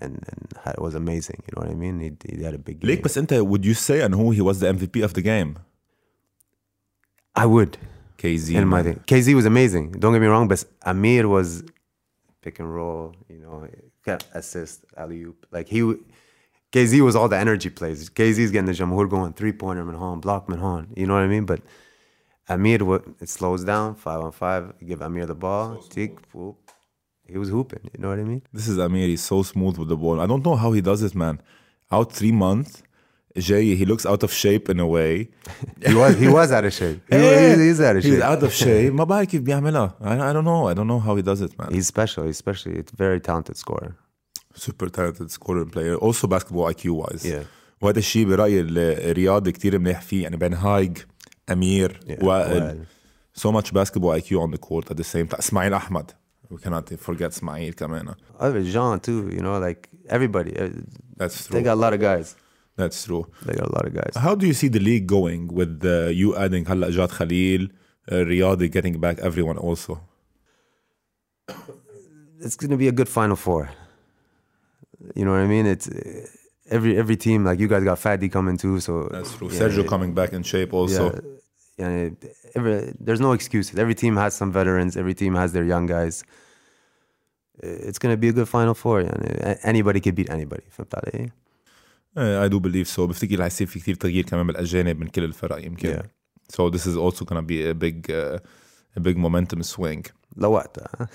and, and had, was amazing. You know what I mean? He, he had a big game. ليك بس انت would you say انه he was the MVP of the game I would KZ in my man. thing. KZ was amazing. Don't get me wrong, but Amir was pick and roll. You know, kept assist, alley oop. Like he, w- KZ was all the energy plays. KZ's getting the jamhur going three pointer man home, block man home. You know what I mean? But Amir, what it slows down five on five. You give Amir the ball, tick, whoop. he was hooping. You know what I mean? This is Amir. He's so smooth with the ball. I don't know how he does it, man. Out three months. Jay, he looks out of shape in a way. he was he was out of shape. He yeah. he's, he's out of shape. He's out of shape. ما بعرف كيف بيعملها. I don't know. I don't know how he does it, man. He's special. He's special. He's very talented scorer. Super talented scorer and player. Also basketball IQ wise. Yeah. وهذا الشيء برأيي الرياضي كثير منيح فيه يعني بنهايج أمير yeah. وائل. So much basketball IQ on the court at the same time. اسماعيل أحمد we cannot forget Smail Kamena. Other Jean too, you know, like everybody. Uh, That's true. They got a lot of guys. That's true. They got a lot of guys. How do you see the league going with uh, you adding Halajat Khalil, uh, Riyadi getting back everyone also? It's going to be a good final four. You know what I mean? It's every every team like you guys got Fadi coming too, so That's true. Yeah, Sergio it, coming back in shape also. Yeah yeah. Every, there's no excuses. Every team has some veterans. Every team has their young guys. Uh, It's going to be a good Final Four. يعني anybody could beat anybody. فهمت علي؟ Uh, I do believe so بفتكر رح يصير في كثير تغيير كمان بالاجانب من كل الفرق يمكن Yeah. so this is also gonna be a big uh, a big momentum swing لوقتها.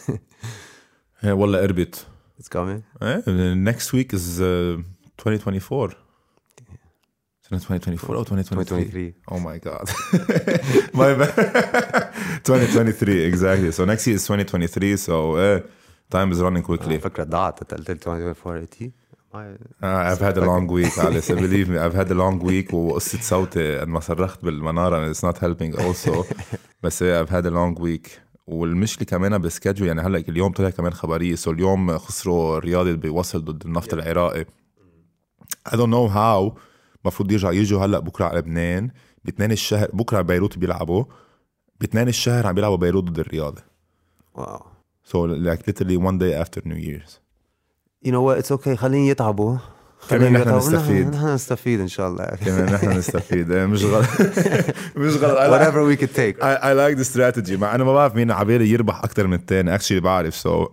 uh, والله قربت It's coming. uh, next week is uh, 2024 سنة 2024 أو 2023 2023. Oh my god My bad 2023 exactly so next year is 2023 so uh, time is running quickly فكرة ضاعت قلت 2024 تي Uh, I've had a long week Alice believe me I've had a long week وقصة صوتي قد ما صرخت بالمنارة it's not helping also بس I've had a long week والمشكلة كمان بالسكادجول يعني هلا اليوم طلع كمان خبرية سو اليوم خسروا الرياضي بيوصل ضد النفط العراقي I don't know how المفروض يرجع يجوا هلأ بكرة على لبنان باثنين الشهر بكرة بيروت بيلعبوا باثنين الشهر عم بيلعبوا بيروت ضد الرياضي واو like literally one day after New Year's You know what? It's okay. خليني يتعبوا. كمان نحن. نستفيد. نحن نستفيد إن شاء الله. كمان نحن نستفيد إيه، مش غلط مش غلط Whatever we could take. I, I like the strategy مع أنا ما بعرف مين عبالي يربح أكثر من الثاني actually بعرف so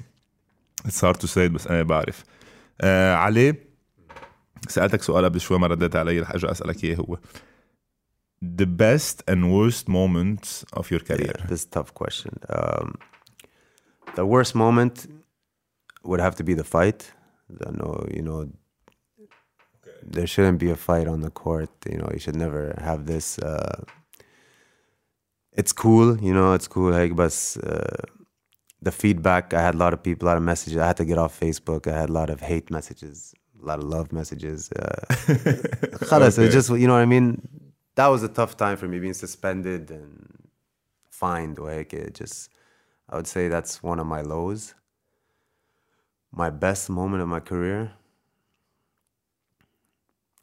it's hard to say بس أنا بعرف آه علي سالتك سؤال قبل شوي ما رديت علي رح ارجع اسالك اياه هو the best and worst moments of your career Yeah, this is a tough question. Um, the worst moment would have to be the fight. I know, you know, there shouldn't be a fight on the court. You know, you should never have this. Uh, it's cool, you know, it's cool. Like, but uh, the feedback, I had a lot of people, a lot of messages. I had to get off Facebook. I had a lot of hate messages, a lot of love messages. Uh, خلاص, Okay. it's just, you know what I mean? That was a tough time for me being suspended and fined. Like, it just, I would say that's one of my lows. My best moment of my career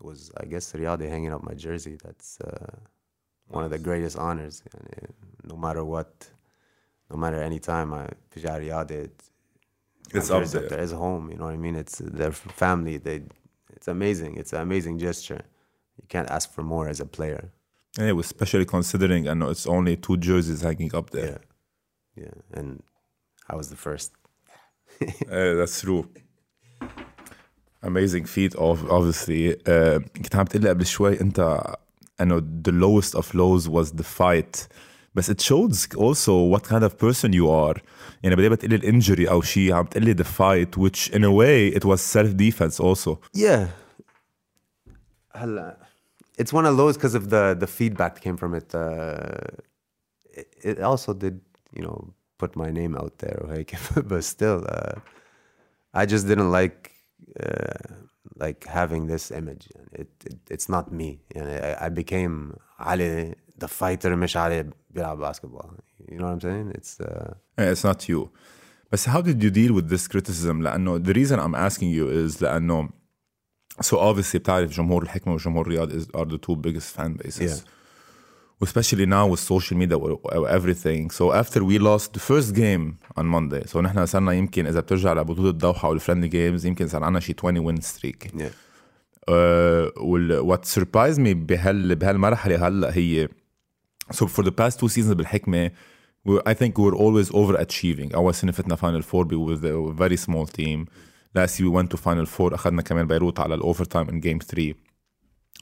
was, I guess, Riyadi hanging up my jersey. That's uh, one of the greatest honors. يعني No matter what, no matter any time I fish at Riyadh, it, It's my up jersey there. It's home. You know what I mean? It's their family. They, it's amazing. It's an amazing gesture. You can't ask for more as a player. yeah, especially considering I know it's only two jerseys hanging up there Yeah, yeah. And I was the first. Uh, that's true amazing feat of obviously uh, كنت عم تقول لي قبل شوي انت انه the lowest of lows was the fight بس it shows also what kind of person you are يعني بدي بتقلي الانجري او شيء عم تقلي the fight which in a way it was self defense also Yeah. هلا it's one of those because of the the feedback that came from it. Uh, it. It also did, you know, put my name out there, like, but still, uh, I just didn't like uh, like having this image. It, it it's not me. And I, I became Ali the fighter, مش علي بيلعب basketball. You know what I'm saying? It's uh, Yeah, it's not you. But how did you deal with this criticism? لأنه the reason I'm asking you is لأنه so obviously بتعرف جمهور الحكمة وجمهور الرياض is, are the two biggest fan bases. Yeah. Especially now with social media or, or everything. So after we lost the first game on Monday, so نحن صرنا يمكن إذا بترجع لبطولة الدوحة والفريندلي جيمز يمكن صار عنا شي 20 win streak. yeah. Uh, وال what surprised me بهال بهالمرحلة هلا هي so for the past two seasons بالحكمة we, I think we were always overachieving أول سنة فتنا final four be with a very small team last year we went to final four أخذنا كمان بيروت على الأوفرتايم in game three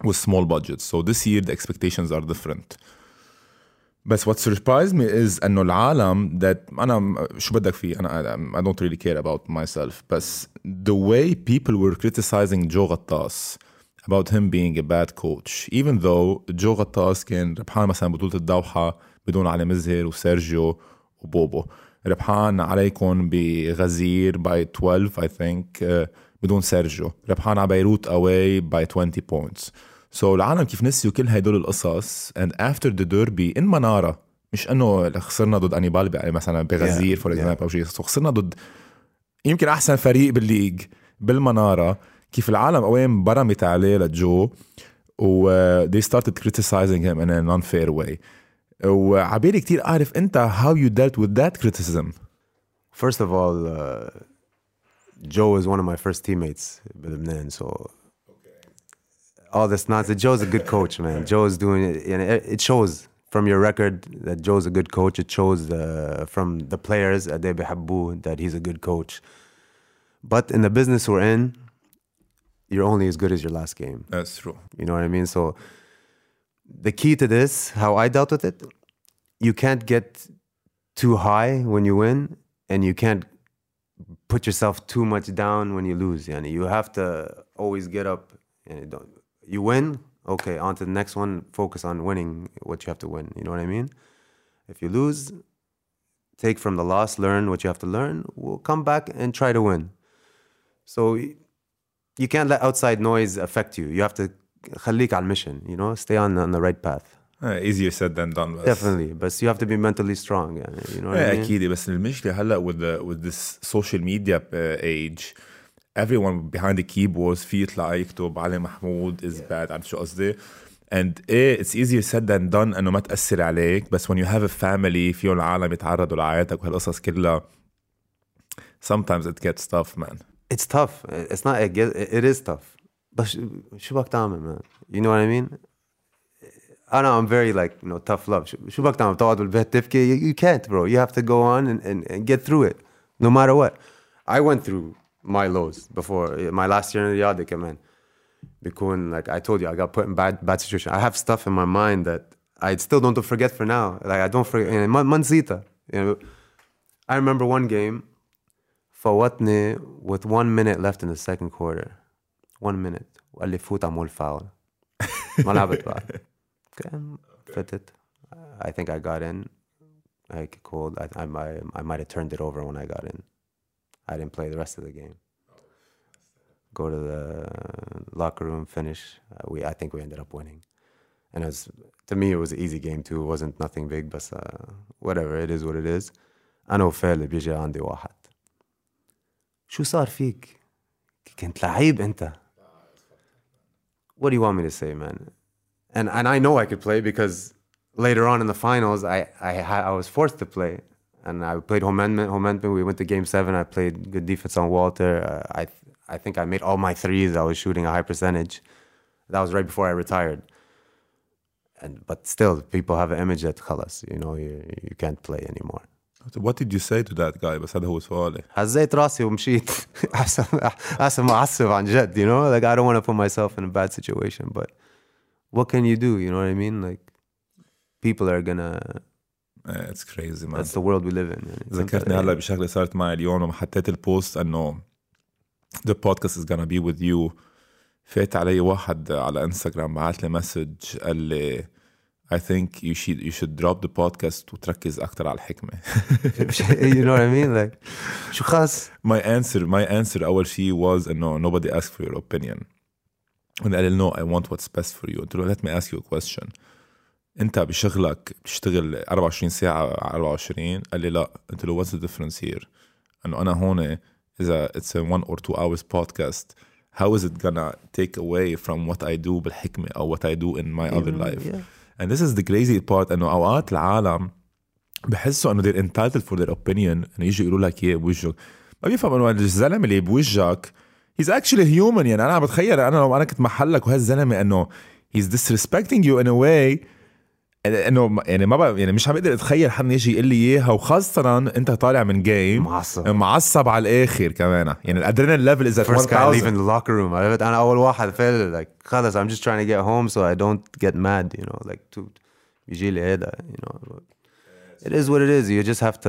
with small budgets so this year the expectations are different بس what surprised me is انه العالم that انا شو بدك فيه انا I don't really care about myself بس the way people were criticizing جو غطاس about him being a bad coach. Even though جو غطاس كان ربحان مثلا بطولة الدوحة بدون علي مزهر وسيرجيو وبوبو. ربحان عليكم بغزير by 12 I think uh, بدون سيرجيو. ربحان على بيروت away by 20 points. So العالم كيف نسيوا كل هدول القصص and after the derby in منارة مش إنه خسرنا ضد أنيبال يعني مثلا بغزير Yeah, فور yeah. اكزامبل أو شيء خسرنا ضد يمكن أحسن فريق بالليج بالمنارة. كيف العالم اوين برمت عليه لجو و uh, they started criticizing him in an unfair way وعبالي كتير اعرف انت how you dealt with that criticism First of all, uh, Joe is one of my first teammates in Lebanon, so all this nonsense. Joe's a good coach, man. Joe's doing it, and it, it shows from your record that Joe's a good coach. It shows uh, from the players at Debe Habbu that he's a good coach. But in the business we're in, you're only as good as your last game. that's true You know what I mean? So the key to this, how I dealt with it, you can't get too high when you win, and you can't put yourself too much down when you lose. Yani you have to always get up and don't. You win, okay. On to the next one. Focus on winning what you have to win. You know what I mean? If you lose, take from the loss, learn what you have to learn. We'll come back and try to win. So you can't let outside noise affect you. You have to خليك على mission, you know, stay on, on the right path. Uh, easier said than done بس. Definitely, but you have to be mentally strong. يعني, you know what I ايه mean? اكيد بس المشكله هلا with the, with this social media uh, age everyone behind the keyboards في يطلع يكتب علي محمود is bad عرفت شو قصدي and ايه it's easier said than done انه ما تاثر عليك بس when you have a family فيهم العالم يتعرضوا لحياتك وهالقصص كلها sometimes it gets tough man It's tough. It's not. It, get, it is tough. But ش- شو بدك تعمل, man? You know what I mean? I know I'm very like you know tough love. شو شو بدك تعمل؟ تقعد بالبيت تبكي? You, you can't, bro. You have to go on and, and, and get through it, no matter what. I went through my lows before my last year in Riyadh, كمان. بيكون like I told you I got put in bad bad situation I have stuff in my mind that I still don't forget for now like I don't forget يعني ما ما نسيتها يعني I remember one game فوتني with one minute left in the second quarter one minute وقال لي فوت اعمل فاول ما لعبت بعد كان فتت I think I got in like cold I, I, might, I might have turned it over when I got in I didn't play the rest of the game go to the locker room finish uh, we I think we ended up winning and it was to me it was an easy game too it wasn't nothing big but uh, whatever it is what it is انا وفالي بيجي عندي واحد شو صار فيك كنت لعيب انت what do you want me to say man and and I know I could play because later on in the finals I I had, I was forced to play and I played home endman home endman we went to game 7 I played good defense on Walter uh, I I think I made all my threes I was shooting a high percentage that was right before I retired and but still people have an image that خلاص you know you, you can't play anymore What did you say to that guy بس هذا هو سؤالي هزيت راسي ومشيت احسن احسن ما اعصب عن جد you know like I don't want to put myself in a bad situation but what can you do you know what I mean like people are gonna Eh, it's crazy man that's the world we live in يعني. ذكرتني هلا بشغله صارت معي اليوم وما حطيت البوست انه the podcast is gonna be with you فات علي واحد على انستغرام بعت لي مسج قال لي I think you should you should drop the podcast وتركز اكثر على الحكمه you know what I mean like شو خاص my answer my answer اول شيء was انه nobody asked for your opinion and قال لي no I want what's best for you قلت له let me ask you a question انت بشغلك بتشتغل 24 ساعه على 24 قال لي لا قلت له what's the difference here انه انا هون اذا it's a one or two hours podcast how is it gonna take away from what I do بالحكمه او what I do in my other life yeah. And this is the crazy part إنه أوقات العالم بحسوا إنه they're entitled for their opinion. إنه يجوا يقولوا لك اياه بوجهك. ما بيفهم إنه الزلمة اللي بوجهك he's actually human. يعني أنا عم بتخيل أنا لو أنا كنت محلك وهالزلمة إنه he's disrespecting you in a way انه يعني ما بقى يعني مش عم بقدر اتخيل حدا يجي يقول لي اياها وخاصه انت طالع من جيم معصب. معصب على الآخر كمان يعني الادرينال ليفل از first guy 1000 leaving the locker room عرفت أنا اول واحد فعلا like خلص I'm just trying to get home so I don't get mad you know like to يجي لي هذا you know it is what it is you just have to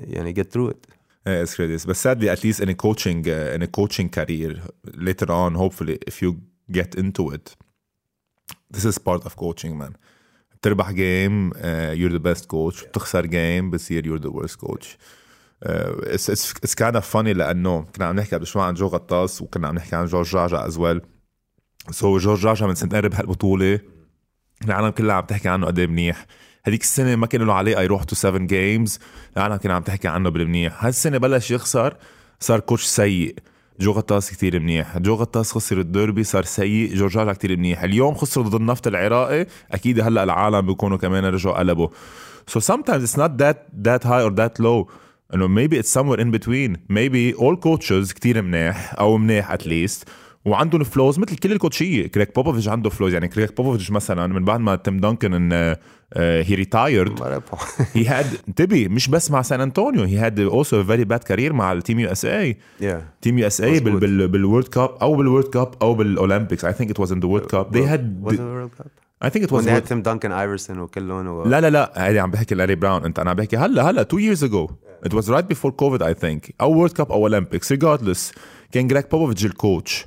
يعني get through it Yeah, it's crazy. But sadly, at least in a coaching uh, in a coaching career later on, hopefully, if you get into it, this is part of coaching, man. بتربح جيم you're the best coach بتخسر جيم بتصير coach. Uh, it's, it's, it's kind of funny لأنه كنا عم نحكي قبل شوي عن جو غطاس وكنا عم نحكي عن جورج جاجا as well. So جورج جاجا من سنتين ربح البطولة العالم كلها عم تحكي عنه قد إيه منيح. هذيك السنة ما كان له علاقه يروح تو 7 جيمز العالم كان عم تحكي عنه بالمنيح هالسنة بلش يخسر صار كوتش سيء. جو غطاس كتير منيح. جو غطاس خسر الديربي صار سيء. جورجاجا كتير منيح. اليوم خسروا ضد النفط العراقي. أكيد هلأ العالم بيكونوا كمان رجعوا قلبوا. So sometimes it's not that that high or that low. انه maybe it's somewhere in between. Maybe all coaches كتير منيح أو منيح least. وعندهم فلوز مثل كل الكوتشيه كريك بوبوفيتش عنده فلوز. يعني كريك بوبوفيتش مثلا من بعد ما تيم دانكن هي ريتايرد هي هاد انتبه مش بس مع سان أنطونيو هي هاد اوسو فيري باد كارير مع التيم يو اس اي تيم يو اس اي. بالورد كاب أو بالورد كاب أو بالاولمبيكس اي ثينك ات واز ان ذا وورد كاب they had Cup? I think it when was they had World- Tim Duncan Iverson وكلهم و... لا لا لا. هذه عم بحكي لأري براون. أنت أنا عم بحكي هلأ هلأ two years ago. It was right before COVID I think. أو وورد كاب أو Olympics. Regardless. كان جريك بوبوفيتش الكوتش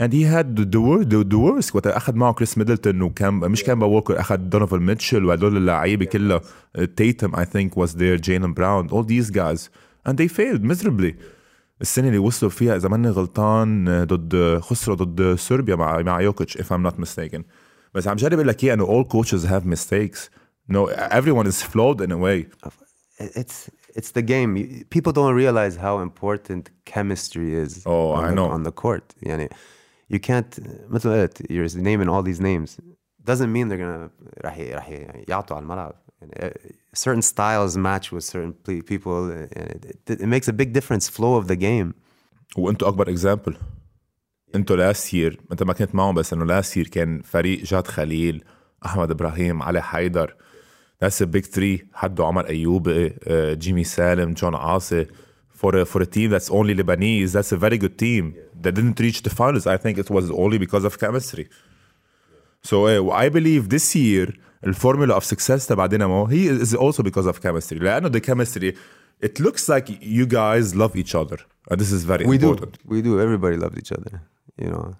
had the, the, wor- the, the worst وقت اخذ معه كريس ميدلتون وكان مش كان ووكر اخذ دونيفل ميتشل وهدول اللعيبه كلها تيتم I think was there Jalen Brown all these guys and they failed miserably السنه اللي وصلوا فيها اذا ماني غلطان ضد خسروا ضد صربيا مع مع يوكيتش if I'm not mistaken بس عم جرب اقول لك اياه انه all coaches have mistakes no everyone is flawed in a way it's it's the game. You- People don't realize how important chemistry is. Oh, on I the, know. on the court. يعني you can't. مثل ما قلت, you're naming all these names. doesn't mean they're gonna راح ي- راح ي- يعطوا على الملعب يعني, uh, certain styles match with certain ple- people and it, it, it makes a big difference flow of the game وانتوا اكبر اكزامبل انتوا لاست يير انت ما كنت معهم بس انه لاست يير كان فريق جاد خليل احمد ابراهيم علي حيدر That's a big three حدو عمر ايوبي uh, جيمي سالم جون عاصي for a, for a team that's only Lebanese that's a very good team that didn't reach the finals I think it was only because of chemistry so uh, I believe this year الفورمولا of success تبع دينامو هي is also because of chemistry لانه the chemistry it looks like you guys love each other and this is very we do important we do everybody loved each other you know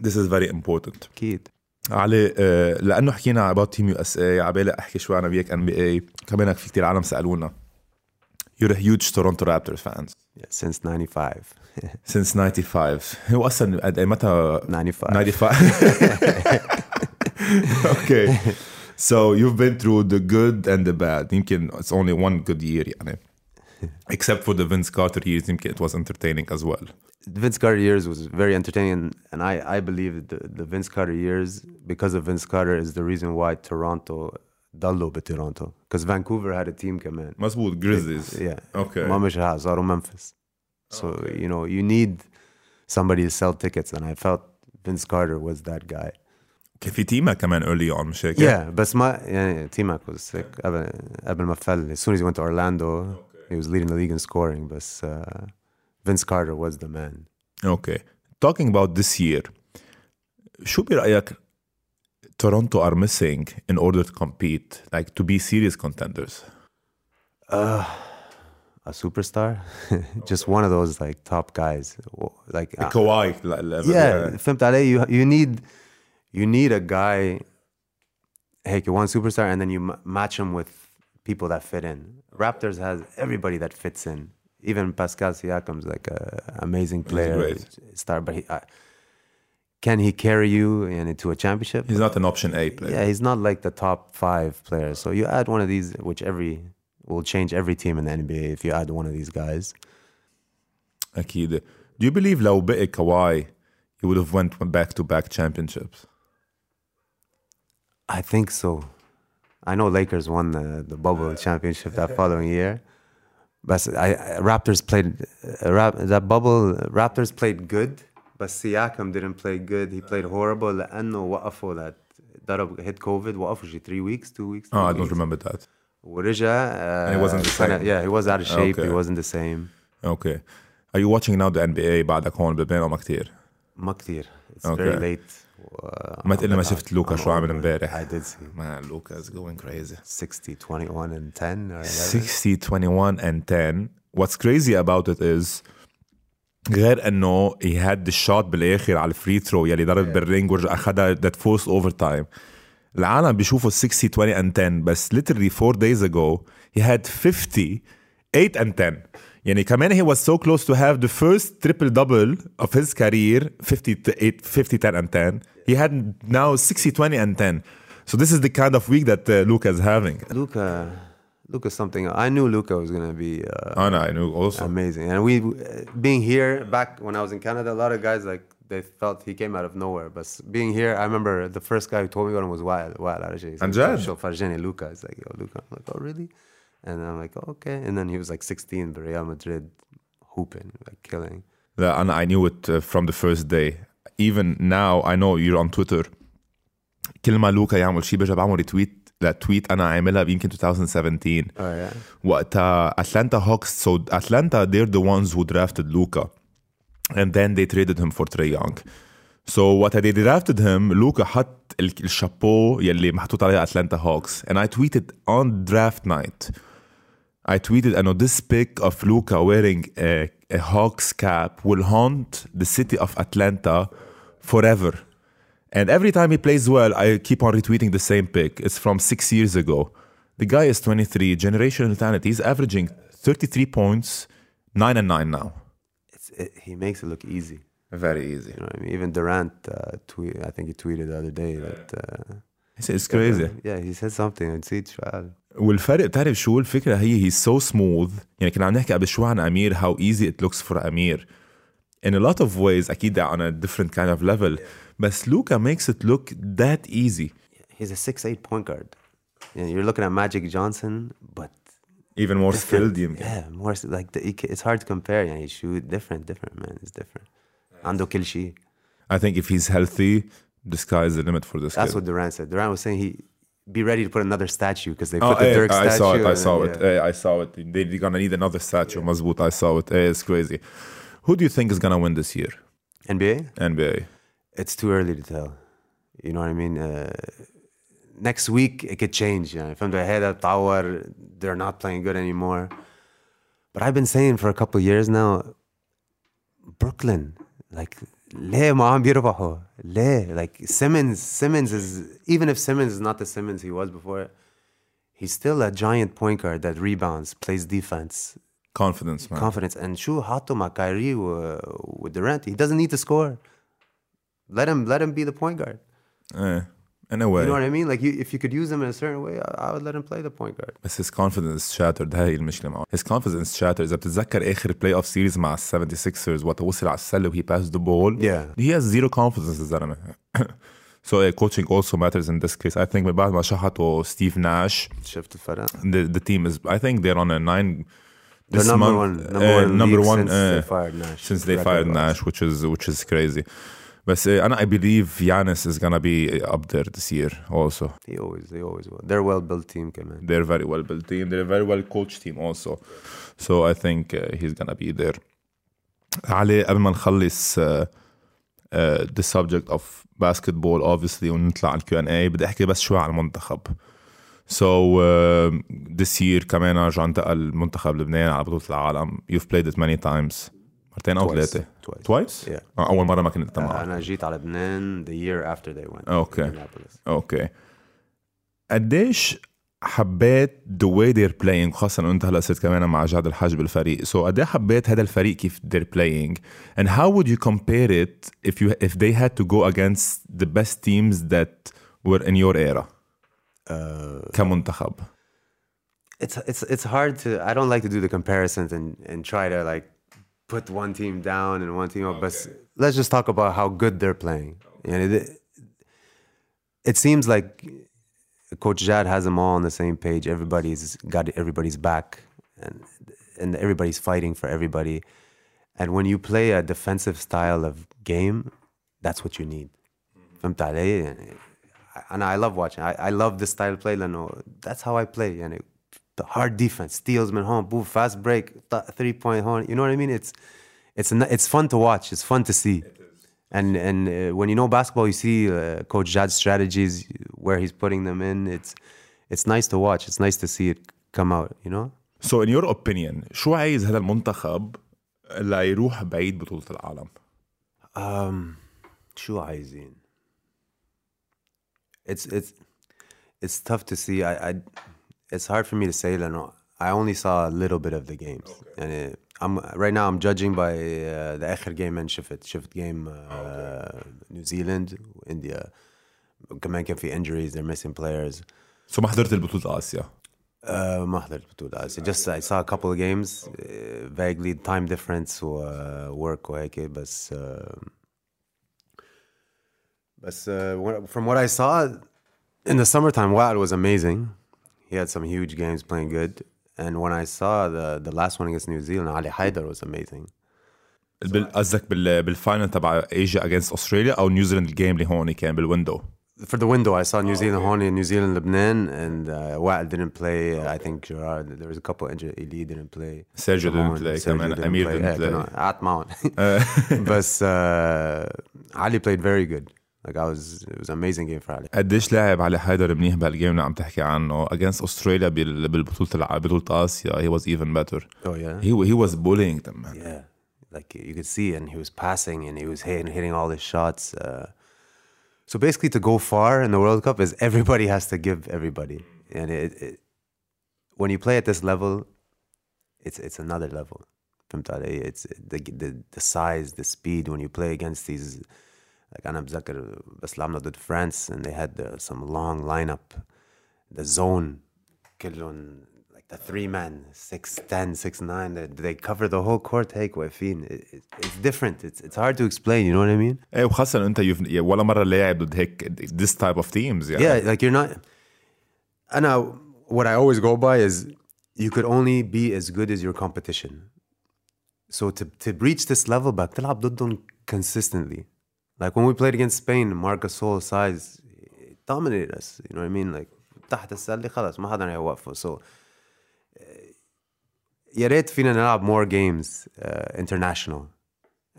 this is very important اكيد علي آه، لانه حكينا about تيم يو اس اي عبالي احكي شوي انا وياك ان بي اي كمان في كثير عالم سالونا You're a huge Toronto Raptors fans yeah, since 95 since 95 هو اصلا قد ايه متى 95 95 okay so you've been through the good and the bad يمكن it's only one good year يعني except for the Vince Carter years يمكن it was entertaining as well Vince Carter years was very entertaining, and I, I believe that the, the Vince Carter years, because of Vince Carter, is the reason why Toronto ضلوا بتورونتو because Vancouver had a team كمان مزبوط Grizzlies yeah okay ما مش ها- صاروا Memphis so you know you need somebody to sell tickets and I felt Vince Carter was that guy كان في تيما كمان early on مش هيك؟ yeah بس ما يعني T-Mac was sick قبل قبل ما فل as soon as he went to Orlando he was leading the league in scoring بس uh, Vince Carter was the man Okay. Talking about this year, شو برأيك Toronto are missing in order to compete, like to be serious contenders? Uh, a superstar, just one of those like top guys, like a uh, Kawhi. Uh, level. Yeah, yeah. You you need you need a guy. Hey, you want superstar, and then you m- match him with people that fit in. Raptors has everybody that fits in. Even Pascal Siakam's like an amazing player, star, but he can he carry you into a championship? He's not an option A player. Yeah, he's not like the top five players. So you add one of these, which every will change every team in the NBA if you add one of these guys. أكيد. Do you believe لو بقي Kawhi, he would have went back to back championships? I think so. I know Lakers won the, the bubble championship that following year. But I, I- Raptors played uh, Rap, that bubble. Raptors played good, but Siakam didn't play good. He played horrible. لأنه وقفوا that ضرب hit COVID وقفوا شي three weeks, two weeks. Oh, three I don't weeks. remember that. ورجع uh, And he wasn't the kinda- same. Yeah, he was out of shape. Okay. He wasn't the same. Okay. Are you watching now the NBA بعدك هون ببين أو ما كتير؟ ما كتير. It's Okay. very late. Uh, ما تقول لي ما I'm- شفت لوكا I'm شو عمل over it. امبارح. I did see. Man, Luka is going crazy. 60, 21, and 10 or 11. 60 21 and 10 what's crazy about it is غير انه had the shot بالاخر على الفري ثرو يلي ضرب بالرينج ورجع اخذها that forced overtime العالم بيشوفوا 60 20 and 10 بس literally four days ago he had 50 8 and 10 يعني كمان he was so close to have the first triple double of his career 50 8 50 10 and 10 he had now 60 20 and 10 so this is the kind of week that uh, Luka is having Luca, Luka something. I knew Luka was gonna be. Uh, oh no, I knew also amazing. And we being here back when I was in Canada, a lot of guys like they felt he came out of nowhere. But being here, I remember the first guy who told me about him was Wild Wild Arjay. He's like, show Farjani Luka. It's like yo Luka. I'm like oh really, and I'm like oh, okay. And then he was like 16, but Real Madrid hooping like killing. Yeah, and I knew it uh, from the first day. Even now, I know you're on Twitter. كل ما لوكا يعمل شيء برجع بعمل tweet. تويت انا عاملها يمكن 2017 oh, yeah. وقتها اتلانتا هوكس سو اتلانتا they're the ones who drafted Luka and then they traded him for Trae Young. So what they drafted him, لوكا حط الشابو يلي محطوط عليه اتلانتا هوكس and I tweeted on draft night I tweeted انه this pic of Luka wearing a, a Hawks cap will haunt the city of Atlanta forever. And every time he plays well, I keep on retweeting the same pic. It's from six years ago. The guy is 23, generational talent. He's averaging 33 points, 9 and 9 now. It's, it, he makes it look easy. Very easy. You know what I mean? Even Durant uh, tweet. I think he tweeted the other day that. Uh, It's, it's crazy. Yeah, he said something and see trial. والفرق بتعرف شو الفكرة هي he's so smooth يعني كنا عم نحكي قبل شوي عن أمير how easy it looks for أمير in a lot of ways أكيد on a different kind of level But Sluka makes it look that easy. He's a six-eight point guard. You know, you're looking at Magic Johnson, but even more skilled. Yeah, more like the, it's hard to compare. Yeah, you know, he shoot different, different man. It's different. Ando Kilshi. I think if he's healthy, the sky is the limit for this. That's kid. what Durant said. Durant was saying he be ready to put another statue because they oh, put the hey, Dirk I. Saw it, I saw it. Yeah. Hey, I saw it. They're gonna need another statue. Yeah. Mazboot. I saw it. Hey, it's crazy. Who do you think is gonna win this year? NBA. NBA It's too early to tell. You know what I mean? Uh, next week it could change. Yeah, from the head up tower, they're not playing good anymore. But I've been saying for a couple of years now, Brooklyn, like ليه ما عم بيربحوا؟ ليه؟ Like Simmons, Simmons is even if Simmons is not the Simmons he was before, he's still a giant point guard that rebounds, plays defense, Confidence, man. confidence. And شو حاطه مع Kyrie و- with Durant, he doesn't need to score. Let him let him be the point guard. Eh, in a way. You know what I mean? Like you, if you could use him in a certain way, I, I would let him play the point guard. بس his confidence shattered هاي المشكلة معه his confidence shattered إذا بتتذكر آخر بلاي اوف سيريز مع ال 76ers وقت وصل على السلة وهي passed the ball Yeah. he has zero confidence الزلمة so uh, coaching also matters in this case I think من بعد ما شحطوا ستيف ناش شفت الفرق؟ the, the team is I think they're on a nine They're this number month, one, number uh, one, number league one since uh, they fired Nash. since they fired Record-wise. Nash which is which is crazy بس uh, أنا I believe Giannis is gonna be up there this year also They always, they always will. They're a well-built team, كمان. they're very well built team. They're a very well coached team also. So I think uh, he's gonna be there. علي قبل ما نخلص uh, uh, the subject of basketball obviously ونطلع على الكيو ان اي بدي احكي بس شوي عن المنتخب. So uh, this year كمان رجع انتقل المنتخب لبنان على بطولة العالم. You've played it many times. مرتين أو? Yeah. آه، أول مرة ما كنت معه. أنا جيت على لبنان the year after they went. Minneapolis. أوكي قديش حبيت the way they're playing خاصة انه انت هلا صرت كمان مع جاد الحاج بالفريق سو so قد حبيت هذا الفريق كيف they're playing and how would you compare it if you if they had to go against the best teams that were in your era Uh, كمنتخب it's it's it's hard to. I don't like to do the comparisons and and try to like put one team down and one team up. But let's just talk about how good they're playing. And it, it seems like Coach Jad has them all on the same page. Everybody's got everybody's back, and and everybody's fighting for everybody. And when you play a defensive style of game, that's what you need. فهمت علي؟ يعني and I love watching. I, I love this style of play لأنه that's how I play. يعني the hard defense, steals من هون, boom, fast break, th- three point home. You know what I mean? It's it's n- it's fun to watch. It's fun to see. And and uh, when you know basketball, you see uh, Coach Jad's strategies, where he's putting them in. It's it's nice to watch. It's nice to see it come out. You know. so in your opinion شو عايز هذا المنتخب ليروح بعيد بطولة العالم Um, شو عايزين? It's it's it's tough to see. I, I it's hard for me to say. لأنه I only saw a little bit of the games. And I'm right now I'm judging by uh, the آخر game and شفت شفت game uh, New Zealand India. كمان كان في injuries. They're missing players. سو ما حضرت البطولة آسيا Uh, ما حضرت بطولة آسيا. Just I saw a couple of games uh, vaguely time difference و uh, work وهيك بس uh, بس uh, what- from what I saw in the summertime Watt was amazing. He had some huge games playing good. And when I saw the the last one against New Zealand, Ali Haidar was amazing. بال- قصدك بال بالفاينل تبع ايجيا اجينست استراليا او نيوزيلاند الجيم اللي هون كان بالويندو For the window, I saw New Zealand Honey and New Zealand Lebanon, and uh, Watt didn't play. I think Gerard. There was a couple injured. Eli didn't play. Sergio didn't Simone, play, Sergio كمان didn't Amir play. didn't Yeah, play. كانوا at Mount. but uh, Ali played very good. Like I was, it was an amazing game for Ali. قديش لاعب علي حيدر منيح بهالجيم اللي عم تحكي عنه اجينست استراليا بال- بالبطولة الع- بطولة اسيا he was even better Oh yeah. he he was bullying them man Yeah, like you could see, and he was passing, and he was hitting, hitting all his shots. Uh, so basically, to go far in the World Cup is everybody has to give everybody, and it, it, when you play at this level, it's it's another level. فهمت علي? It's the, the the size, the speed when you play against these. Like أنا بتذكر بس لعبنا ضد France and they had uh, some long lineup. The zone كلهم like the three man, six ten, six nine. They, they cover the whole court. Hey, واقفين. It, it, it's different. It's it's hard to explain. You know what I mean? ايه وخاصة انت you've- ولا مرة لاعب ضد هيك this type of teams يعني Yeah, like you're not. And now, what I always go by is you could only be as good as your competition. So to to reach this level, back تلعب ضدهم consistently. Like when we played against Spain, Marc Gasol size dominated us. You know what I mean? Like تحت السله خلاص ما حدا يوقفه. So uh, يا ريت فينا نلعب more games uh, international.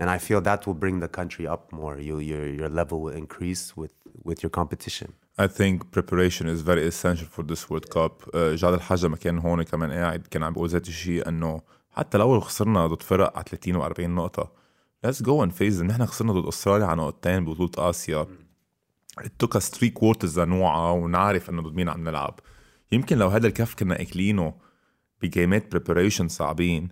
And I feel that will bring the country up more. You, your, your level will increase with, with your competition. I think preparation is very essential for this World Cup. جاد الحاج لما كان هون كمان قاعد كان عم ذات الشيء انه حتى لو خسرنا ضد فرق على 30 و40 نقطة let's go and face them نحن خسرنا ضد أستراليا على نقطتين ببطولة آسيا. it took us three quarters لنوعى ونعرف إنه ضد مين عم نلعب. يمكن لو هذا الكف كنا إكلينه بجيمات preparation صعبين.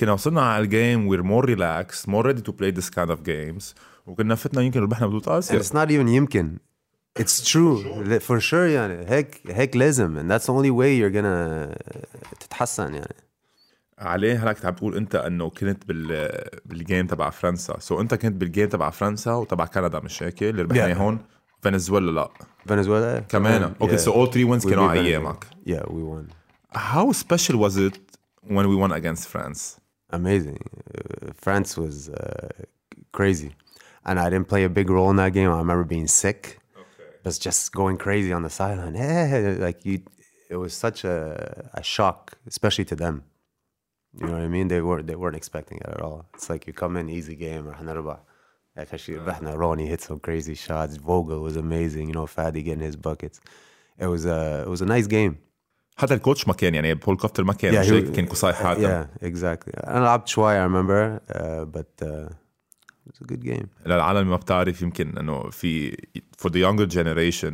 كنا وصلنا على الجيم we're more relaxed more ready to play this kind of games. وكنا فتنا يمكن ربحنا بطولة And اسيا it's not even يمكن. It's true. for sure يعني. هيك هيك لازم. And that's the only way you're gonna تتحسن يعني. عليه هلا كنت عم تقول انت انه كنت بال بالجيم تبع فرنسا سو so انت كنت بالجيم تبع فرنسا وتبع كندا مش هيك اللي ربحنا Yeah. هون فنزويلا لا Venezuela كمان أوكي. سو اول 3 وينز كانوا على. ايامك Yeah, we won. How special was it when we won against France? Amazing. Uh, France was uh, crazy. And I didn't play a big role in that game. I remember being sick. But just going crazy on the sideline. Hey, like you it was such a, a shock, especially to them. You know what I mean? They weren't they weren't expecting it at all. It's like you come in easy game or هنربح. Like actually ربحنا Ronnie hit some crazy shots. Vogel was amazing, you know, Fadi getting his buckets. It was a it was a nice game. حتى الكوتش ما كان يعني بول كفتر ما كان مش he- هيك كان قصاي حاتم Yeah, exactly. أنا لعبت شوي I remember, uh, but uh, it was a good game. للعالم اللي ما بتعرف يمكن انه في for the younger generation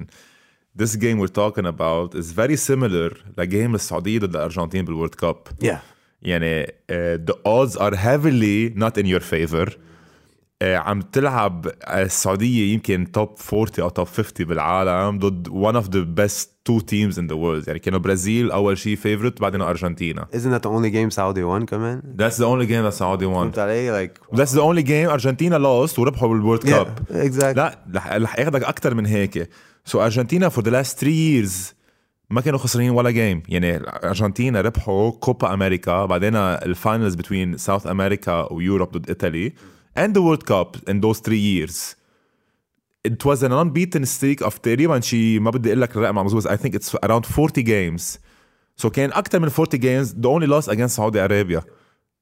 this game we're talking about is very similar لجيم السعودية ضد الأرجنتين بالورد كاب Yeah. يعني uh, the odds are heavily not in your favor uh, عم تلعب السعودية يمكن توب 40 أو توب 50 بالعالم ضد one of the best two teams in the world يعني كانوا برازيل أول شيء favorite بعدين أرجنتينا Isn't that the only game Saudi won كمان؟ That's the only game that Saudi won فهمت علي؟ Like That's the only game أرجنتينا lost وربحوا بالورد كاب yeah, exactly. لا رح ياخدك أكثر من هيك سو ارجنتينا فور ذا لاست 3 ييرز ما كانوا خسرانين ولا جيم يعني ارجنتينا ربحوا كوبا أمريكا بعدين الفاينلز بين ساوث أمريكا ويوروب ضد ايطالي and the World Cup in those three years. It was an unbeaten streak of تقريبا شي ما بدي أقول لك الرقم مظبوط I think it's around 40 games. So كان أكثر من 40 games the only loss against سعودي ارابيا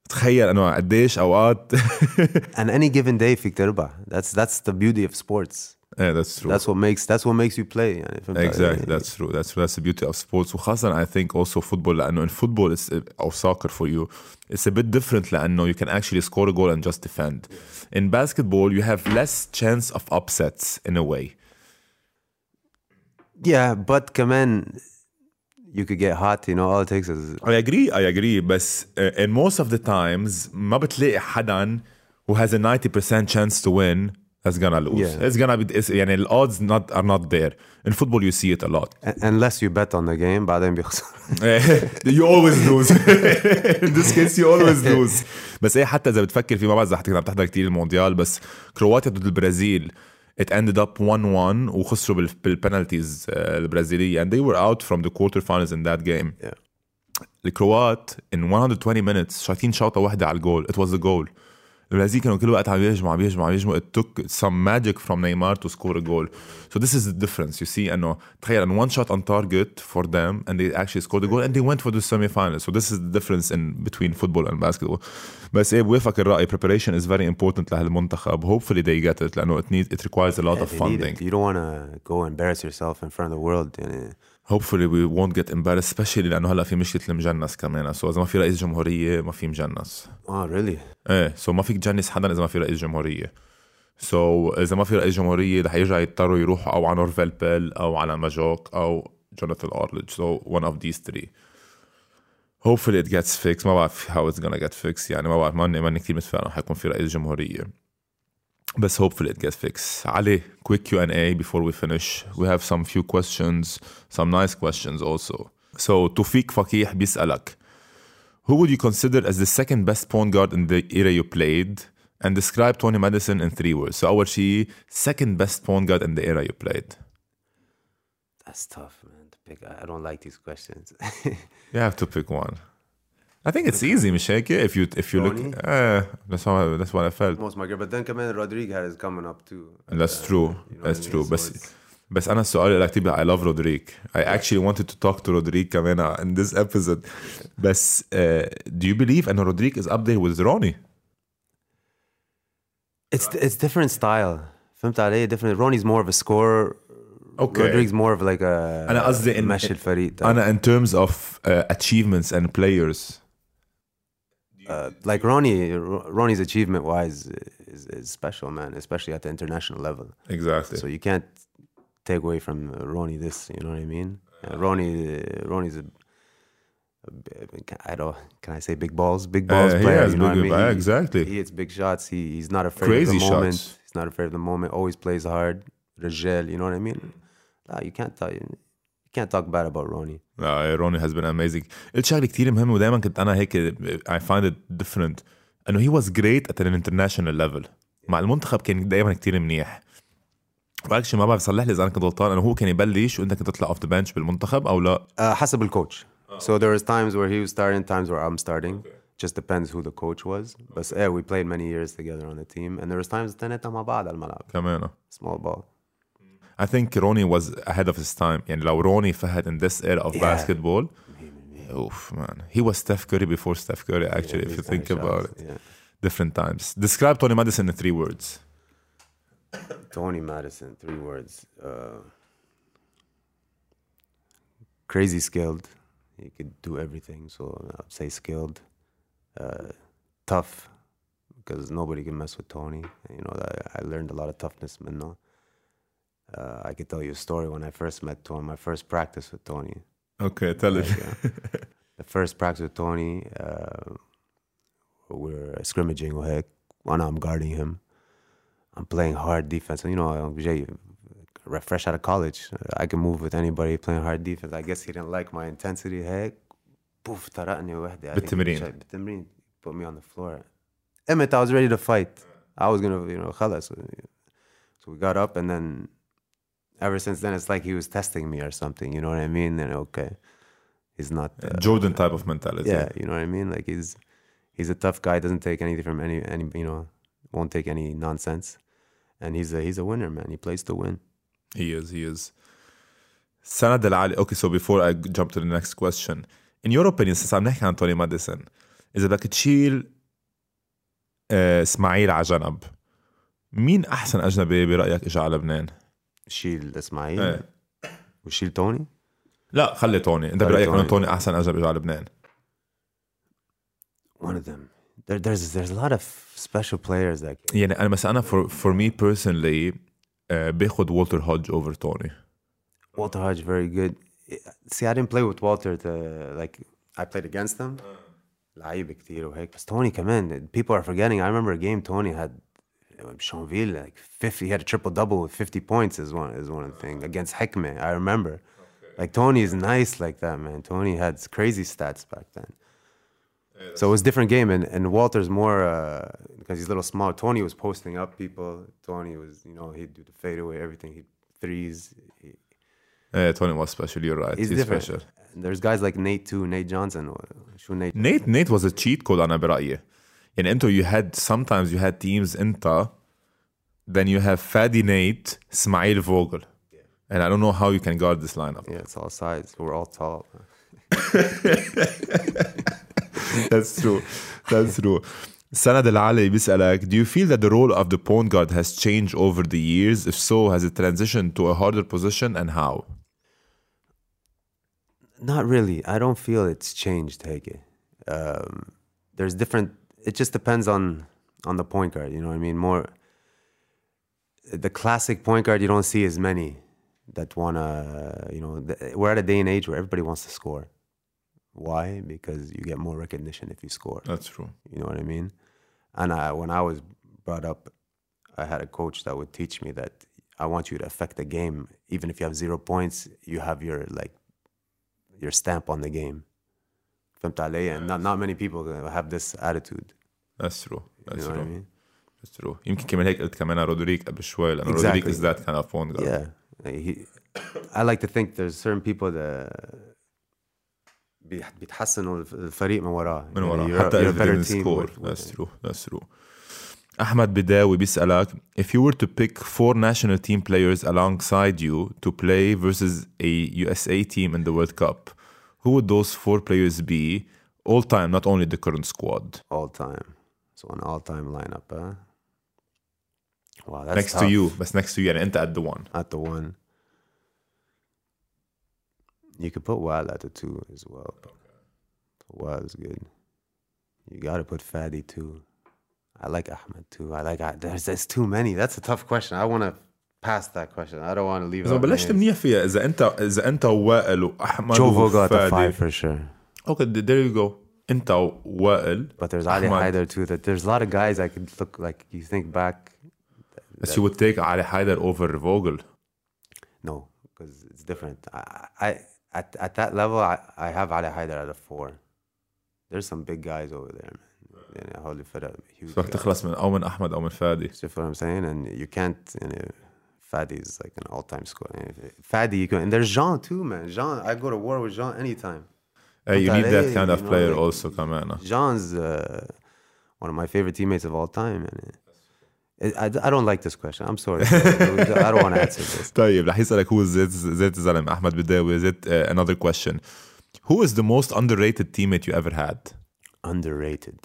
تخيل أنه قديش أوقات. And any given day فيك تربح. That's that's the beauty of sports. yeah that's true That's what makes that's what makes you play يعني فهمت علي؟ Exactly, that's true. That's that's the beauty of sports. وخاصة I think also football لأنه in football is أو soccer for you, it's a bit different لأنه you can actually score a goal and just defend. In basketball, you have less chance of upsets in a way. Yeah, but كمان you could get hot, you know, all it takes is I agree, I agree. بس uh, in most of the times ما بتلاقي حدا who has a 90% chance to win that's gonna lose. Yeah. It's gonna be it's, يعني the odds not are not there. In football, you see it a lot. unless you bet on the game بعدين بيخسر. you always lose in this case you always lose بس ايه حتى اذا بتفكر فيه ما بعرف اذا حتى عم تحضر كثير المونديال بس كرواتيا ضد البرازيل it ended up 1-1 وخسروا بال- بالبنالتيز آه، البرازيلية and they were out from the quarterfinals in that game Yeah. الكروات in 120 minutes شايطين شوطة واحدة على الجول it was the goal البرازيل كانوا كل وقت عم يهجموا عم يهجموا عم يهجموا it took some magic from Neymar to score a goal so this is the difference you see انه تخيل انه one shot on target for them and they actually scored a goal and they went for the semi-finals so this is the difference in between football and basketball بس ايه بوافق الرأي preparation is very important لهالمنتخب hopefully they get it لانه it needs it requires a lot of They need funding it. You don't want to go embarrass yourself in front of the world يعني hopefully we won't get embarrassed especially لأنه هلا في مشكلة المجنس كمان. سو إذا ما في رئيس جمهورية ما في مجنس. Oh really? إيه سو ما فيك تجنس حدا إذا ما في رئيس جمهورية. سو إذا ما في رئيس جمهورية رح يرجع يضطروا يروحوا أو على نورفيل بيل أو على ماجوك أو جوناثان ارلج سو one of these three. Hopefully it gets fixed. ما بعرف how it's gonna get fixed. يعني ما بعرف ماني ماني كثير متفائل إنه حيكون في رئيس جمهورية. بس hopefully it gets fixed علي quick Q&A before we finish we have some few questions some nice questions also So توفيق فقيح بيسألك Who would you consider as the second best point guard in the era you played and describe Tony Madison in three words so أول شيء second best point guard in the era you played That's tough, man. To pick. I I don't like these questions. You have to pick one I think it's easy مش هيك if you if you look Ronnie? uh, that's how that's what I felt Most my girl, but then كمان Rodriguez is coming up too. That's Uh, true. you know That's what I true. mean? So بس it's- بس انا السؤال اللي كتير I love Rodrigue. I actually wanted to talk to Rodrigue كمان in this episode. بس uh, do you believe ان Rodrigue is up there with Ronnie? It's it's different style. فهمت علي? Different. Ronnie's more of a scorer. Okay. Rodrigue's more of like a أنا قصدي إن- ماشي الفريق type. انا in terms of uh, achievements and players. uh, like Ronnie, Ronnie's achievement wise is, is special, man, especially at the international level. Exactly. So you can't take away from uh, Ronnie this. You know what I mean? Uh, Ronnie, uh, Ronnie's a, a I don't. Can I say big balls? Big balls Uh, player. you know big- what I mean? yeah, He- exactly. He hits big shots. He he's not afraid Crazy of the moment. shots. He's not afraid of the moment. Always plays hard. Rajel, you know what I mean? Nah, you can't tell you. Can't talk bad about Ronnie. Uh, Ronnie has been amazing. قلت شغله كتير مهمه ودائما كنت أنا هيك I find it different انه he was great at an international level. مع المنتخب كان دائما كتير منيح. واكشلي ما بعرف صلح لي اذا أنا كنت غلطان انه هو كان يبلش وانت كنت تطلع اوف ذا بنش بالمنتخب أو لا Uh, حسب الكوتش. So there was times where he was starting, times where I'm starting. Just depends who the coach was. But yeah, we played many years together on the team, and there was times تنتنا مع بعض على الملعب. كمان Small ball. I think Ronnie was ahead of his time يعني لو روني فهد in this era of Yeah. basketball oof man he was Steph Curry before Steph Curry actually if you think about it Yeah. different times describe Tony Madison in three words Tony Madison, three words. Uh, crazy skilled. He could do everything. So I'd say skilled. Uh, tough, because nobody can mess with Tony. You know, I, I learned a lot of toughness, man. No. Uh, I could tell you a story when I first met Tony, my first practice with Tony. okay tell it Like, uh, the first practice with Tony, uh, we were scrimmaging وهيك وانا I'm guarding him. I'm playing hard defense. You know, I'm جاي fresh out of college. I can move with anybody playing hard defense. I guess he didn't like my intensity هيك. بوف طرقني وحدة. I think بالتمرين. شا- بالتمرين. Put me on the floor. Emmett, I was ready to fight. I was gonna, you know, خلص. So we got up and then ever since then it's like he was testing me or something. You know what I mean? And okay, he's not. uh, Jordan type of mentality yeah, you know what I mean. Like he's he's a tough guy. Doesn't take anything from any any you know won't take any nonsense, and he's a he's a winner, man. He plays to win. he is he is سند العالي okay so before I jump to the next question in your opinion since عم نحكي عن توني ماديسون إذا بدك تشيل آه، اسماعيل على جنب مين أحسن أجنبي برأيك إجا على لبنان؟ شيل اسماعيل إيه. وشيل توني. لا خلي توني أنت خلي برأيك إنه توني. أجنبي إجا على لبنان؟ One of them. There, there's there's a lot of special players that. يعني أنا مثلا أنا for, for me personally آه، باخد والتر هودج over توني Walter Hodge very good. See, I didn't play with Walter to like. I played against him. لعيب كتير وهيك بس توني كمان people are forgetting I remember a game Tony had Champville, like 50, he had a triple double with 50 points is one is one thing against Hekmeh. I remember. Like Tony is nice like that, man. Tony had crazy stats back then. So it was a different game, and, and Walter's more uh, because he's a little small. Tony was posting up people. Tony was, you know, he'd do the fadeaway, everything. He threes. He, yeah, Tony was special. You're right. He's, he's special. There's guys like Nate too, Nate Johnson. Nate. Nate Nate was a cheat code, أنا برأيي يعني أنتوا you had sometimes you had teams أنت then you have Fadi Nate اسماعيل Vogel and I don't know how you can guard this lineup yeah it's all sides we're all tall That's true. That's true. سند العلي بيسألك Do you feel that the role of the point guard has changed over the years? If so, has it transitioned to a harder position and how? Not really. I don't feel it's changed, Hege. Um, there's different. it just depends on on the point guard. You know what I mean? More the classic point guard. You don't see as many that wanna. You know, we're at a day and age where everybody wants to score. Why? Because you get more recognition if you score. That's true. You know what I mean? And I, when I was brought up, I had a coach that would teach me that I want you to affect the game. Even if you have zero points, you have your like your stamp on the game. فهمت علي? And not, not many people have this attitude. That's true You that's know what I true mean? that's true يمكن كمان هيك قلت كمان رودريك قبل شوي لانه Exactly. رودريك is that kind of point guard Yeah. Like he, I like to think there's certain people that بيح- بيتحسنوا الف- الفريق من وراه. من يعني ورا you're- حتى you're if a they better didn't team score with- with that's it. true that's true أحمد بداوي بيسألك if you were to pick four national team players alongside you to play versus a USA team in the World Cup who would those four players be all time, not only the current squad? All time. So an all time lineup, huh? Wow, that's next tough. to you. That's next to you, and enter at the one. At the one. You could put Wael at the two as well. Okay. Wael is good. You got to put Fadi too. I like Ahmed too. I like. I, there's there's too many. That's a tough question. I want to pass that question. I don't want to leave. إذا out بلشت names. منيح فيها إذا أنت إذا أنت ووائل وأحمد Joe Vogel at the وفادي five for sure. Okay there you go أنت ووائل But there's Ali Ahmad. Haider too. That there's a lot of guys I could look like. You think back, بس you would take علي حيدر over Vogel no, because it's different. I, I at at that level, I, I have Ali Haider at a four. There's some big guys over there, man. يعني هولي فرق huge. رح guys. تخلص من أو من أحمد أو من فادي See what I'm saying? And you can't. يعني Fadi is like an all-time score. يعني Fadi, you can, and there's Jean too, man. Jean, I go to war with Jean anytime. Hey, you need that Hey, kind you of know, player like- also كمان Jean's uh, one of my favorite teammates of all time. And I, I don't like this question. I'm sorry. I don't want to answer this. طيب رح يسألك هو زيت زيت الزلمة أحمد بداوي زيت uh, another question Who is the most underrated teammate you ever had? Underrated.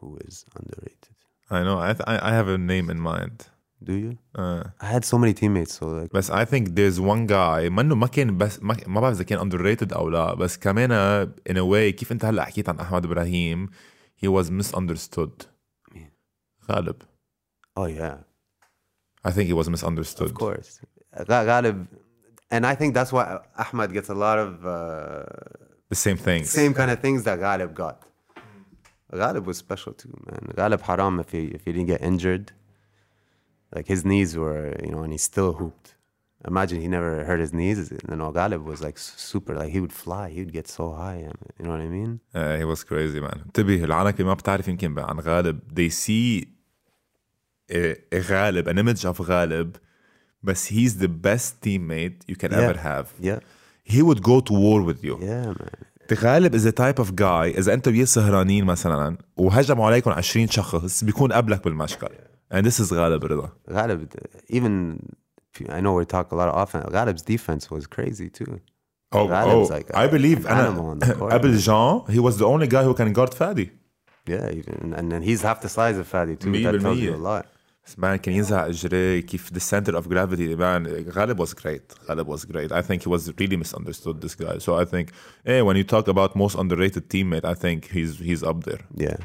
Who is underrated? I know I, th- I I have a name in mind Do you? uh, I had so many teammates, so like بس I think there's one guy منه ما كان بس ما, ما بعرف إذا كان underrated أو لا بس كمان in a way كيف أنت هلا حكيت عن أحمد إبراهيم he was misunderstood مين؟ غالب oh yeah, I think he was misunderstood of course. Gha- Ghalib, and I think that's why Ahmad gets a lot of uh, the same things same kind of things that Ghalib got. Ghalib was special too, man. Ghalib haram if he if he didn't get injured. Like his knees were, you know, and he still hooped. Imagine he never hurt his knees. You know, Ghalib was like super. Like he would fly. He would get so high. You know what I mean? Uh, he was crazy man انتبه العنك اللي ما بتعرف يمكن عن غالب they see uh, غالب an image of غالب بس he's the best teammate you can Yeah. ever have Yeah. he would go to war with you Yeah, man. غالب is a type of guy إذا أنت وياه سهرانين مثلا وهجموا عليكم 20 شخص بيكون قبلك بالمشكل And this is Ghalib Rida. Ghalib, even I know we talk a lot of offense. Ghalib's defense was crazy too. Oh, oh like a, I believe an animal on the court. He was the only guy who can guard Fadi. Yeah, even, and then he's half the size of Fadi too. That tells you a lot. Man can ينزع اجريه the center of gravity man Ghalib was great Ghalib was great I think he was really misunderstood this guy so I think hey when you talk about most underrated teammate I think he's he's up there yeah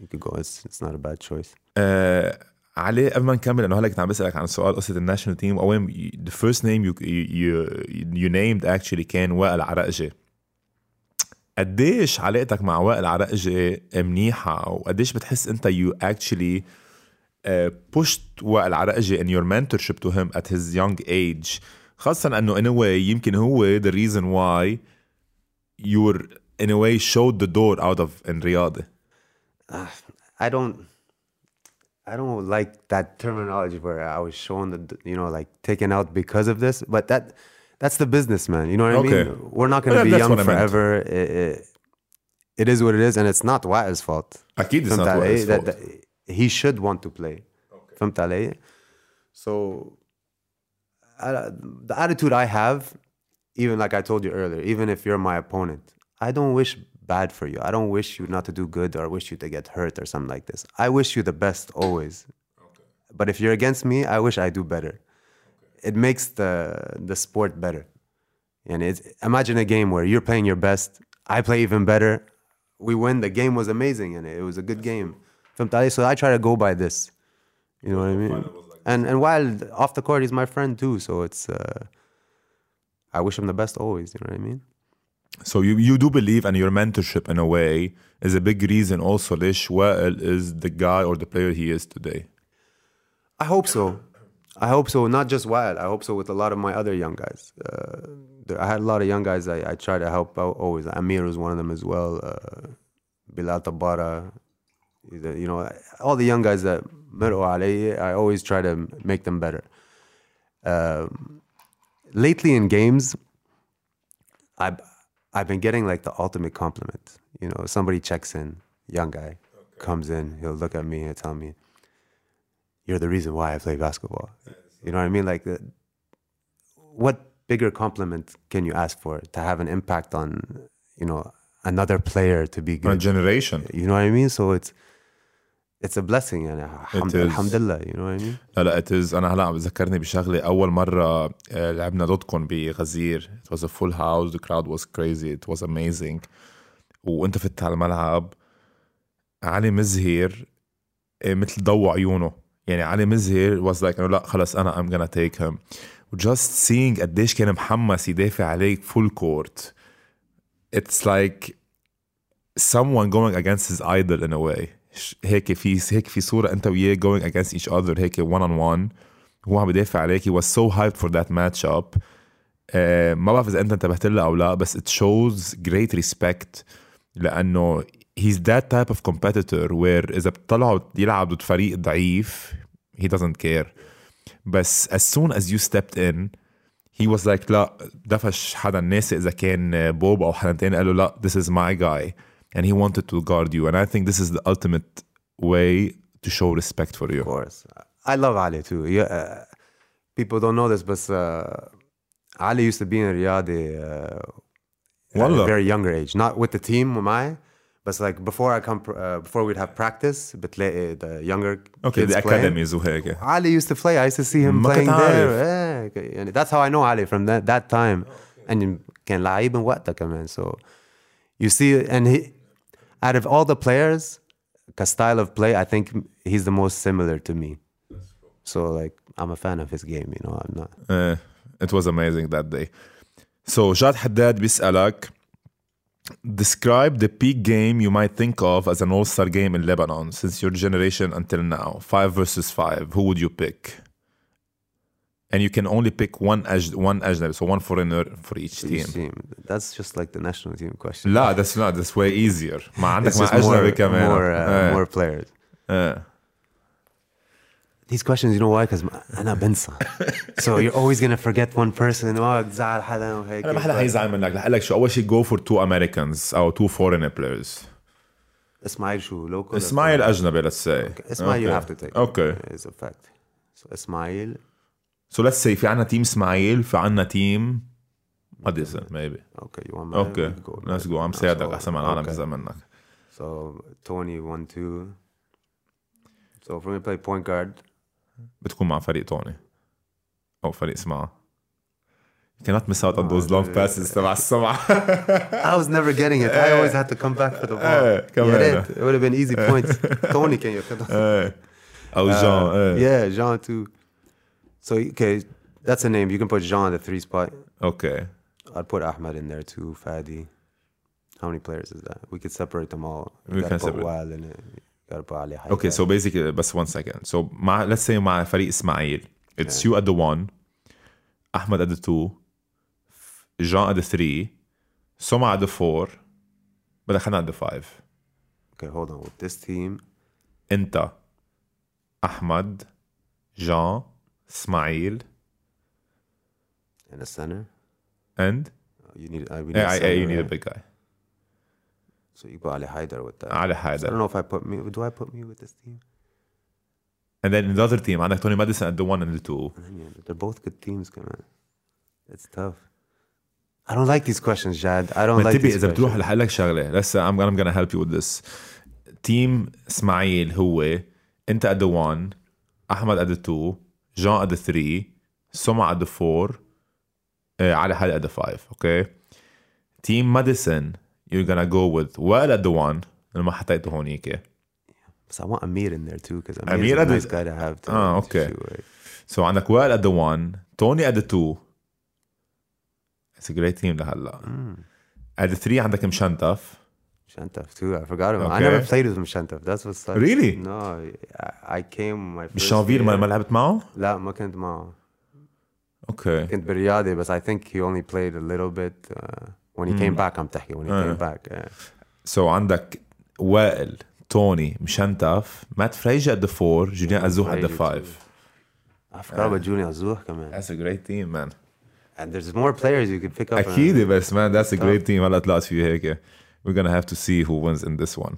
you could go it's, it's not a bad choice uh, علي قبل ما نكمل انه هلا كنت عم بسالك عن سؤال قصه الناشونال تيم وين first name you you you named actually كان وائل عرقجي قديش علاقتك مع وائل عرقجي منيحه وقديش بتحس انت actually uh, pushed وائل عرقجي in your mentorship to him at his young age خاصة انه in a يمكن هو the reason why you were in a way showed the door out of in رياضة I don't. I don't like that terminology where I was shown the you know like taken out because of this, but that that's the businessman. You know what okay. I mean? We're not going to be young forever. It, it, it is what it is, and it's not Wa'il's fault. Akid is not Wa'il's fault. That, that, he should want to play. Okay. So I, the attitude I have, even like I told you earlier, even if you're my opponent, I don't wish bad for you. I don't wish you not to do good or wish you to get hurt or something like this. I wish you the best always. Okay. But if you're against me, I wish I do better. Okay. It makes the the sport better. And it's imagine a game where you're playing your best, I play even better. We win. The game was amazing, and it was a good game. So I try to go by this. You know what I mean? And and while off the court, he's my friend too. So it's uh, I wish him the best always. You know what I mean? So you, you do believe, and your mentorship in a way is a big reason also Lish Wael is the guy or the player he is today. I hope so. I hope so. Not just Wael. I hope so with a lot of my other young guys. Uh, I had a lot of young guys I, I try to help out always. Amir was one of them as well. Uh, Bilal Tabara. You know, all the young guys that met Ali, I always try to make them better. Uh, lately in games, I, I've been getting like the ultimate compliment. You know, somebody checks in, young guy comes in, he'll look at me and tell me, "You're the reason why I play basketball." You know what I mean? Like, the, what bigger compliment can you ask for to have an impact on, you know, another player to be good? A generation You know what I mean? So it's it's a blessing, and is. alhamdulillah. You know what I mean? لا لا اتز أنا هلا عم بذكرني بشغله اول مره آه، لعبنا ضدكم بغزير it was a full house the crowd was crazy it was amazing وانت فت على الملعب علي مزهر آه، مثل ضوء عيونه يعني علي مزهر was like انه لا خلص أنا I'm gonna take him just seeing قديش كان محمس يدافع عليك full court it's like someone going against his idol in a way هيك في هيك في صورة أنت وياه going against each other هيك one on one هو عم بدافع عليك he was so hyped for that matchup آه ما بعرف إذا أنت انتبهت لها أو لا بس it shows great respect لأنه he's that type of competitor where إذا بتطلعوا يلعب ضد فريق ضعيف he doesn't care بس as soon as you stepped in he was like لا دفش حدا ناسي اذا كان بوب أو حدا تاني قال له لا this is my guy and he wanted to guard you. And I think this is the ultimate way to show respect for you. Of course. I love Ali too. Yeah, uh, people don't know this, but uh, Ali used to be in Riyadi uh, at a very younger age. Not with the team, am I? But like before I come, uh, before we'd have practice, but uh, the younger okay, kids the academies playing, Ali used to play. I used to see him playing there. And that's how I know Ali from that, that time. Oh, and can كان what the command. So you see, and he, out of all the players, a style of play, I think he's the most similar to me. So like, I'm a fan of his game. You know, I'm not. Uh, it was amazing that day so جاد حداد بيسألك describe the peak game you might think of as an all-star game in Lebanon since your generation until now five versus five who would you pick and you can only pick one aj- one ajnabi so one foreigner for each Each team team. That's just like the national team question. لا that's not that's way easier ما عندك It's مع just أجنبي more, كمان more, uh, إيه. more players. إيه. These questions, you know why? Because أنا بنسى. so you're always gonna forget one person. Oh, تزعل حدا وهيك. أنا ما حدا حيزعل منك رح أقول لك شو أول شيء go for two Americans أو two foreign players اسماعيل شو local? إسماعيل أجنبي let's say Ismail you Okay. have to take. Okay It's a fact. So Ismail. So let's say في عنا تيم إسماعيل في عنا تيم want my Okay we go. let's go عم ساعدك أحسن ما العالم. بزعل منك So Tony one two. So we're gonna play point guard, بتكون مع فريق توني أو فريق سمعة You cannot miss out on those long passes تبع السمعة I was never getting it. I always had to come back for the ball. Eh, يا. ريت. It would have been easy points. Tony can you? إيه. جون إيه. Yeah, Jean too. So okay, that's a name. You can put Jean at the three spot. Okay I'd put Ahmed in there too. Fadi. How many players is that? We could separate them all. You We gotta can put separate. Wael in it. You gotta put Ali Okay so basically بس one second so مع let's say مع فريق إسماعيل It's you at the one أحمد at the two Jean at the three Soma at the four بدك حدا at the five Okay, hold on. With this team, انت احمد جان اسماعيل in the center, and you need. Uh, we need yeah, a I, center, you need a right? big guy So you put Ali Haidar with that. علي I don't حيدر know if I put me. Do I put me with this team? and then in the other team عندك توني ماديسون at the one and the two Yeah, they're both good teams, come on. It's tough. I don't like these questions, Jad. I don't like انتبه these اذا بتروح questions. رح اقول لك شغله لسه I'm, I'm gonna help you with this تيم اسماعيل هو انت at the one احمد at the two جان at the three سمع آه، علي حالي at the five okay تيم ماديسون you're gonna go with وائل at the one اللي ما حطيته هونيك But I want Amir in there too, because Amir Amir is a nice guy to have. To, Ah, shoot, right? So عندك وائل at the one, Tony at the two. It's a great team لهلا. At the three عندك مشنتف. Shantov too. I forgot him. Okay. I never played with Shantov. That's what's like. Really? No, I, I came my first بالشنفير ما, ما لعبت معه؟ لا ما كنت Okay. كنت بالرياضة but I think he only played a little bit uh, when he mm. came hmm. back I'm تحكي when he came uh. back. So So عندك وائل Tony, Mshantaf, Matt Freije at the 4 Julian Khazzouh at the 5 I forgot about Julian Khazzouh man. That's a great team man. And there's more players you could pick up. اكيد best man that's a great team هلا طلعت فيه here. we're gonna have to see who wins in this one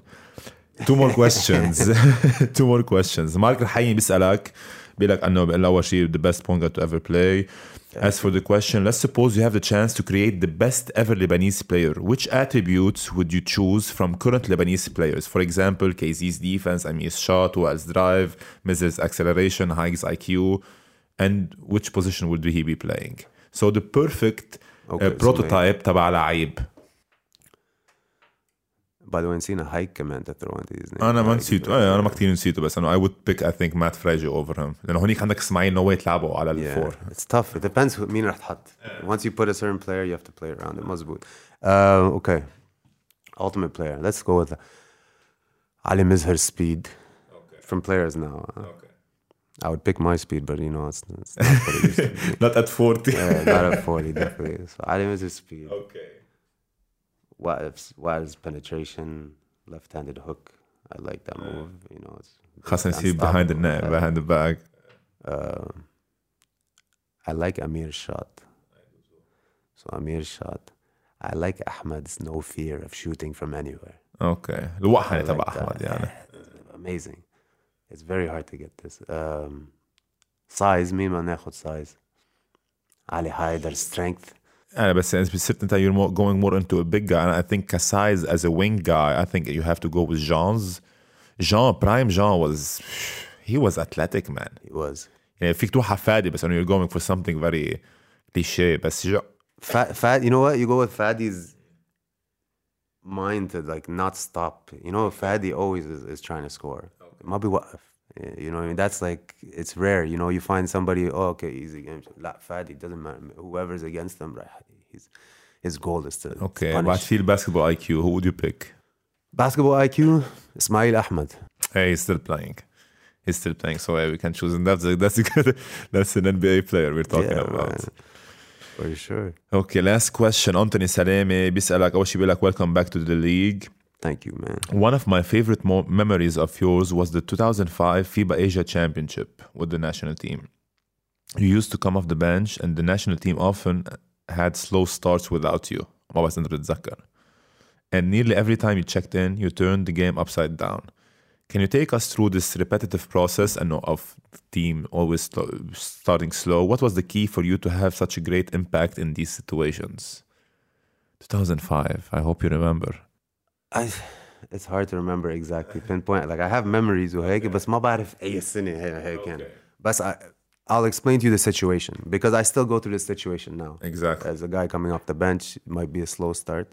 two more questions two more questions مارك الحيي بيسألك بيقول لك انه بيقول له اول شيء the best point guard to ever play As for the question, let's suppose you have the chance to create the best ever Lebanese player. Which attributes would you choose from current Lebanese players? For example, KZ's defense, Amir's shot, Wael's drive, Miz's acceleration, Haig's IQ, and which position would he be playing? So the perfect Okay, uh, so prototype تبع لعيب. By the way, نسينا هايك كمان to throw into these names. انا ما Like, نسيته ايه انا ما كثير نسيته بس انه I would pick I think Matt Frazier over him لانه هونيك عندك اسماعيل نو تلعبوا على Yeah, الفور it's tough. It depends who مين رح تحط. Once you put a certain player, you have to play around it. مزبوط. Uh, okay. Ultimate player. Let's go with Ali Mizher's speed. From players now. uh, I would pick my speed, but you know, it's, it's not what it used to be. not at 40 Yeah, not at 40, definitely. So Ali Mizher's speed. okay Wild's, Wild's penetration, left-handed hook. I like that move. You know, it's خاصة it's يصير behind the net unstoppable. behind the back Uh, I like Amir's shot. So Amir's shot. I like Ahmed's no fear of shooting from anywhere. اوكي الوحنة I تبع like that. احمد يعني Amazing. It's very hard to get this. Um, size, مين ما ناخد size. Ali Haider, strength. انا بس انت صرت انت you're more, going more into a big guy and I think كسايز as a wing guy I think you have to go with Jean's Jean prime Jean was he was athletic man He was. يعني فيك تروح على فادي بس انه you're going for something very cliché بس Jean Fat, fat, you know what? You go with Fadi's mind to like not stop. You know, Fadi always is, is trying to score. ما بيوقف. You know, what I mean, that's like it's rare. You know, you find somebody. Oh, okay, easy game. لا Fadi doesn't matter. Whoever's against him, right? His his goal is to to okay punish. بعد في الباسكتبول اي كيو who would you pick Basketball IQ, Ismail Ahmed. hey he's still playing he's still playing so yeah, we can choose and that's a, that's a good that's an NBA player we're talking Yeah, about man. For sure. Okay, last question. Anthony Salemi بيسألك أول شيء بيقول لك welcome back to the league. Thank you, man. One of my favorite mo- memories of yours was the 2005 FIBA Asia Championship with the national team. You used to come off the bench, and the national team often had slow starts without you. And nearly every time you checked in, you turned the game upside down. Can you take us through this repetitive process and of team always starting slow? What was the key for you to have such a great impact in these situations? 2005. I hope you remember. I, it's hard to remember exactly pinpoint. Like I have memories وهيك بس ما بعرف أي سنة هي هي كان. بس I, I'll explain to you the situation because I still go through this situation now. Exactly. As a guy coming off the bench, it might be a slow start.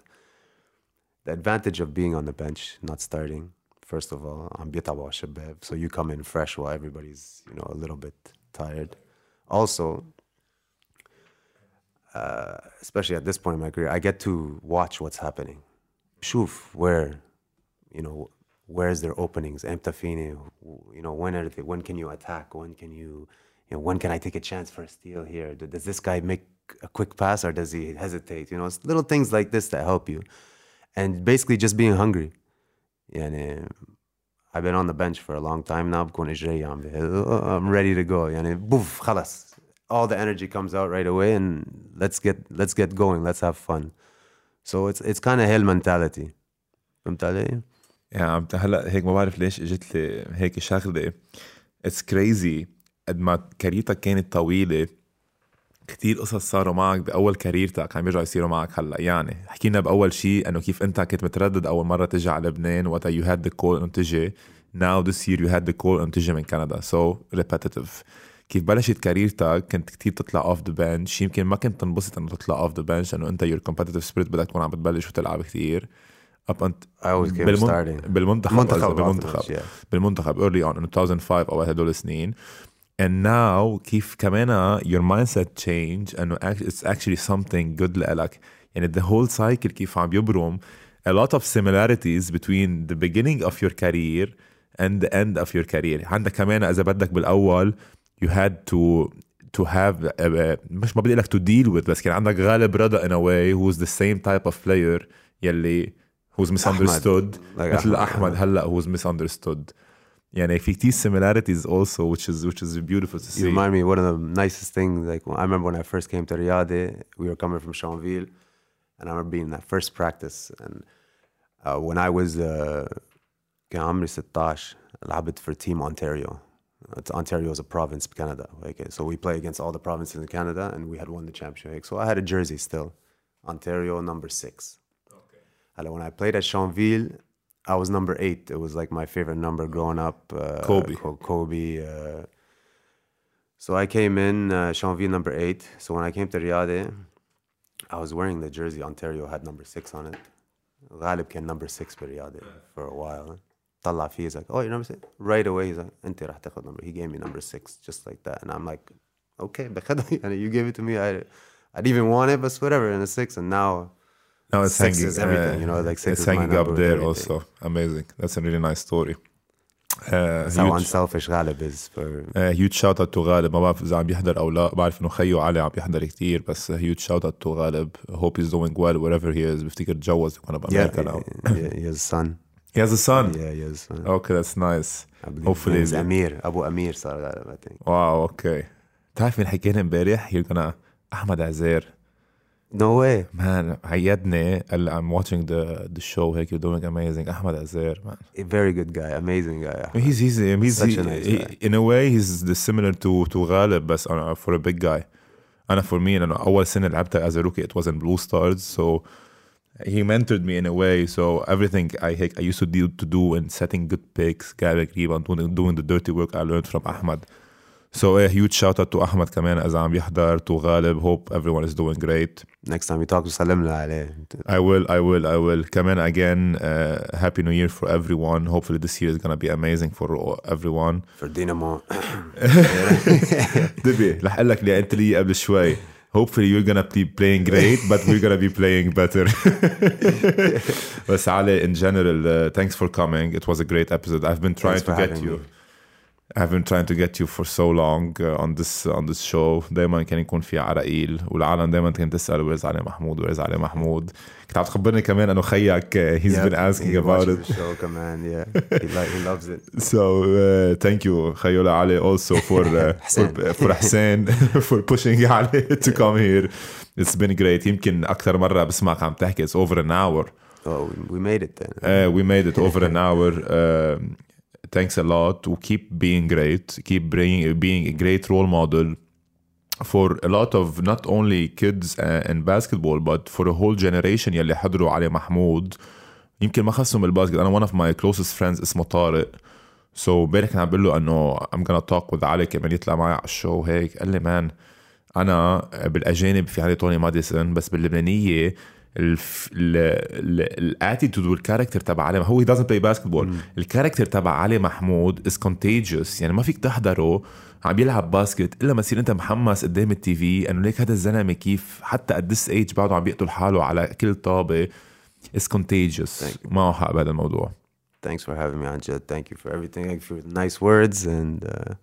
The advantage of being on the bench, not starting, first of all, عم بيتعبوا على الشباب. So you come in fresh while everybody's, you know, a little bit tired. Also, uh, especially at this point in my career, I get to watch what's happening. شوف where, you know, where's their openings? امتى فيني, you know, when are they, when can you attack? When can you, you know, when can I take a chance for a steal here? Does this guy make a quick pass or does he hesitate? You know, it's little things like this that help you. And basically just being hungry. يعني I've been on the bench for a long time now بكون اجري عم I'm ready to go يعني بوف خلص all the energy comes out right away and let's get let's get going let's have fun It's kind of hill mentality. فهمت علي؟ يعني عم هلا هيك ما بعرف ليش اجت لي هيك شغلة. اتس كريزي قد ما كاريرتك كانت طويلة. كتير قصص صاروا معك بأول كاريرتك عم يرجعوا يصيروا معك هلا. يعني حكينا بأول شيء إنه كيف أنت كنت متردد أول مرة تجي على لبنان وقتها يو هاد ذا كول إنه تجي. Now this year you had the call إنه تجي من كندا so repetitive. كيف بلشت كاريرتك؟ كنت كتير تطلع اوف ذا بنش يمكن ما كنت تنبسط إنه تطلع اوف ذا بنش لأنه أنت يور كومبتيتيف سبيريت بدك تكون عم بتبلش وتلعب came بالمن... starting. بالمنتخب بالمنتخب. بالمنتخب early on in 2005 أو هدول السنين. And now كيف كمان your mindset change إنه it's actually something good لإلك. يعني the whole cycle كيف عم يبرم. A lot of similarities between the beginning of your career and the end of your career. عندك كمان إذا بدك بالأول you had to to have a, مش ما بدي لك to deal with بس كان عندك غالب رضا in a way who is the same type of player يلي who's misunderstood أحمد. مثل أحمد هلا who's misunderstood يعني في كتير similarities also which is which is beautiful to see. You remind me one of the nicest things like I remember when I first came to Riyadi we were coming from Champville and I remember being that first practice and uh, when I was uh, كان عمري 16 لعبت for team Ontario it's, Ontario is a province of Canada. Like so, we play against all the provinces in Canada, and we had won the championship. So I had a jersey still, Ontario number six. Okay. And when I played at Champville, I was number eight. It was like my favorite number growing up. Uh, Kobe. Kobe. Uh, so I came in uh, Champville number eight. So when I came to Riyadi, I was wearing the jersey. Ontario had number six on it. Ghalib came number six for Riyadi for a while. طلع فيه he's like, oh, you're number six? Right away, he's like, أنت راح تاخذ number. He gave me number six, just like that. And I'm like, okay, بخدها. يعني you gave it to me. I, I didn't even want it, but whatever, in a six. And now now it's Six hanging, is everything, you know, like six it's is my hanging up number with there everything. also amazing that's a really nice story uh, that's how huge, unselfish Ghalib is for uh, huge shout out to غالب ما بعرف اذا عم يحضر او لا بعرف انه خيو علي عم يحضر كتير بس huge shout out to غالب hope he's doing well wherever he is بفتكر تجوز يكون yeah, بامريكا now yeah, he has a son. he has a son Yeah, he has a son. okay that's nice I believe hopefully his the- name is Amir. Abu Amir صار غالب, I think. واو اوكي بتعرف مين حكينا امبارح you're gonna احمد عزير No way. man عيدني قال لي I'm watching the the show هيك you're doing amazing احمد عزير man A very good guy, amazing guy. Ahmed. He's he's he's Such he, a nice he- guy. in a way he's the similar to to غالب بس uh, for a big guy. أنا for me لأنه أول سنة لعبتها as a rookie it was in Blue Stars so he mentored me in a way so everything I I used to do to do in setting good picks قاعد قريبا doing, doing the dirty work I learned from Ahmad. So a huge shout out to Ahmad كمان إذا عم يحضر to غالب hope everyone is doing great. Next time you talk to سلم له عليه. I will, I will, I will. كمان again, uh, happy new year for everyone. Hopefully this year is gonna be amazing for everyone. For Dynamo. دبي رح اقول لك اللي قلت لي قبل شوي hopefully you're gonna be playing great, but we're gonna be playing better. but in general, uh, thanks for coming. It was a great episode. I've been trying to get you. Me. I've been trying to get you for so long uh, on this on this show دائما كان يكون في عراقيل والعالم دائما كانت تسال ويرز علي محمود ويرز علي محمود كنت عم تخبرني كمان انه خيك uh, he's Yeah, been asking he about watches it The show, come on, yeah. He, li- he loves it. So uh, thank you Khayola Ali also for uh, for, Hussein. for Hussein for pushing Ali to come here. It's been great. يمكن أكثر مرة بسمعك عم تحكي it's over an hour. Oh, we, we made it then. Uh, we made it over an hour. Um, thanks a lot. To keep being great. Keep being being a great role model for a lot of not only kids uh, in basketball but for a whole generation يلي حضروا علي محمود يمكن ما خصهم بالباسكت أنا one of my closest friends اسمه طارق so امبارح كان عم بقول له انه I'm gonna talk with علي كمان يطلع معي على الشو هيك قال لي مان أنا بالاجانب في عندي توني ماديسون بس باللبنانيه الاتيتود والكاركتر تبع علي هو دازنت بلاي باسكتبول الكاركتر تبع علي محمود از كونتيجيوس يعني ما فيك تحضره عم يلعب باسكت إلا ما تصير أنت محمس قدام التي في إنه ليك هذا الزلمة كيف حتى قد ذس ايج بعده عم بيقتل حاله على كل طابة از كونتيجيوس ما هو حق بهذا الموضوع Thanks for having me on Jet. Thank you for everything. Thank you for the nice words. And uh,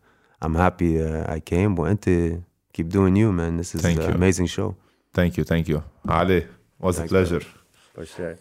I'm happy uh, I came. Well, keep doing you, man. This is Thank an you. amazing show. Thank you. Thank you. Ali. Was a pleasure For sure.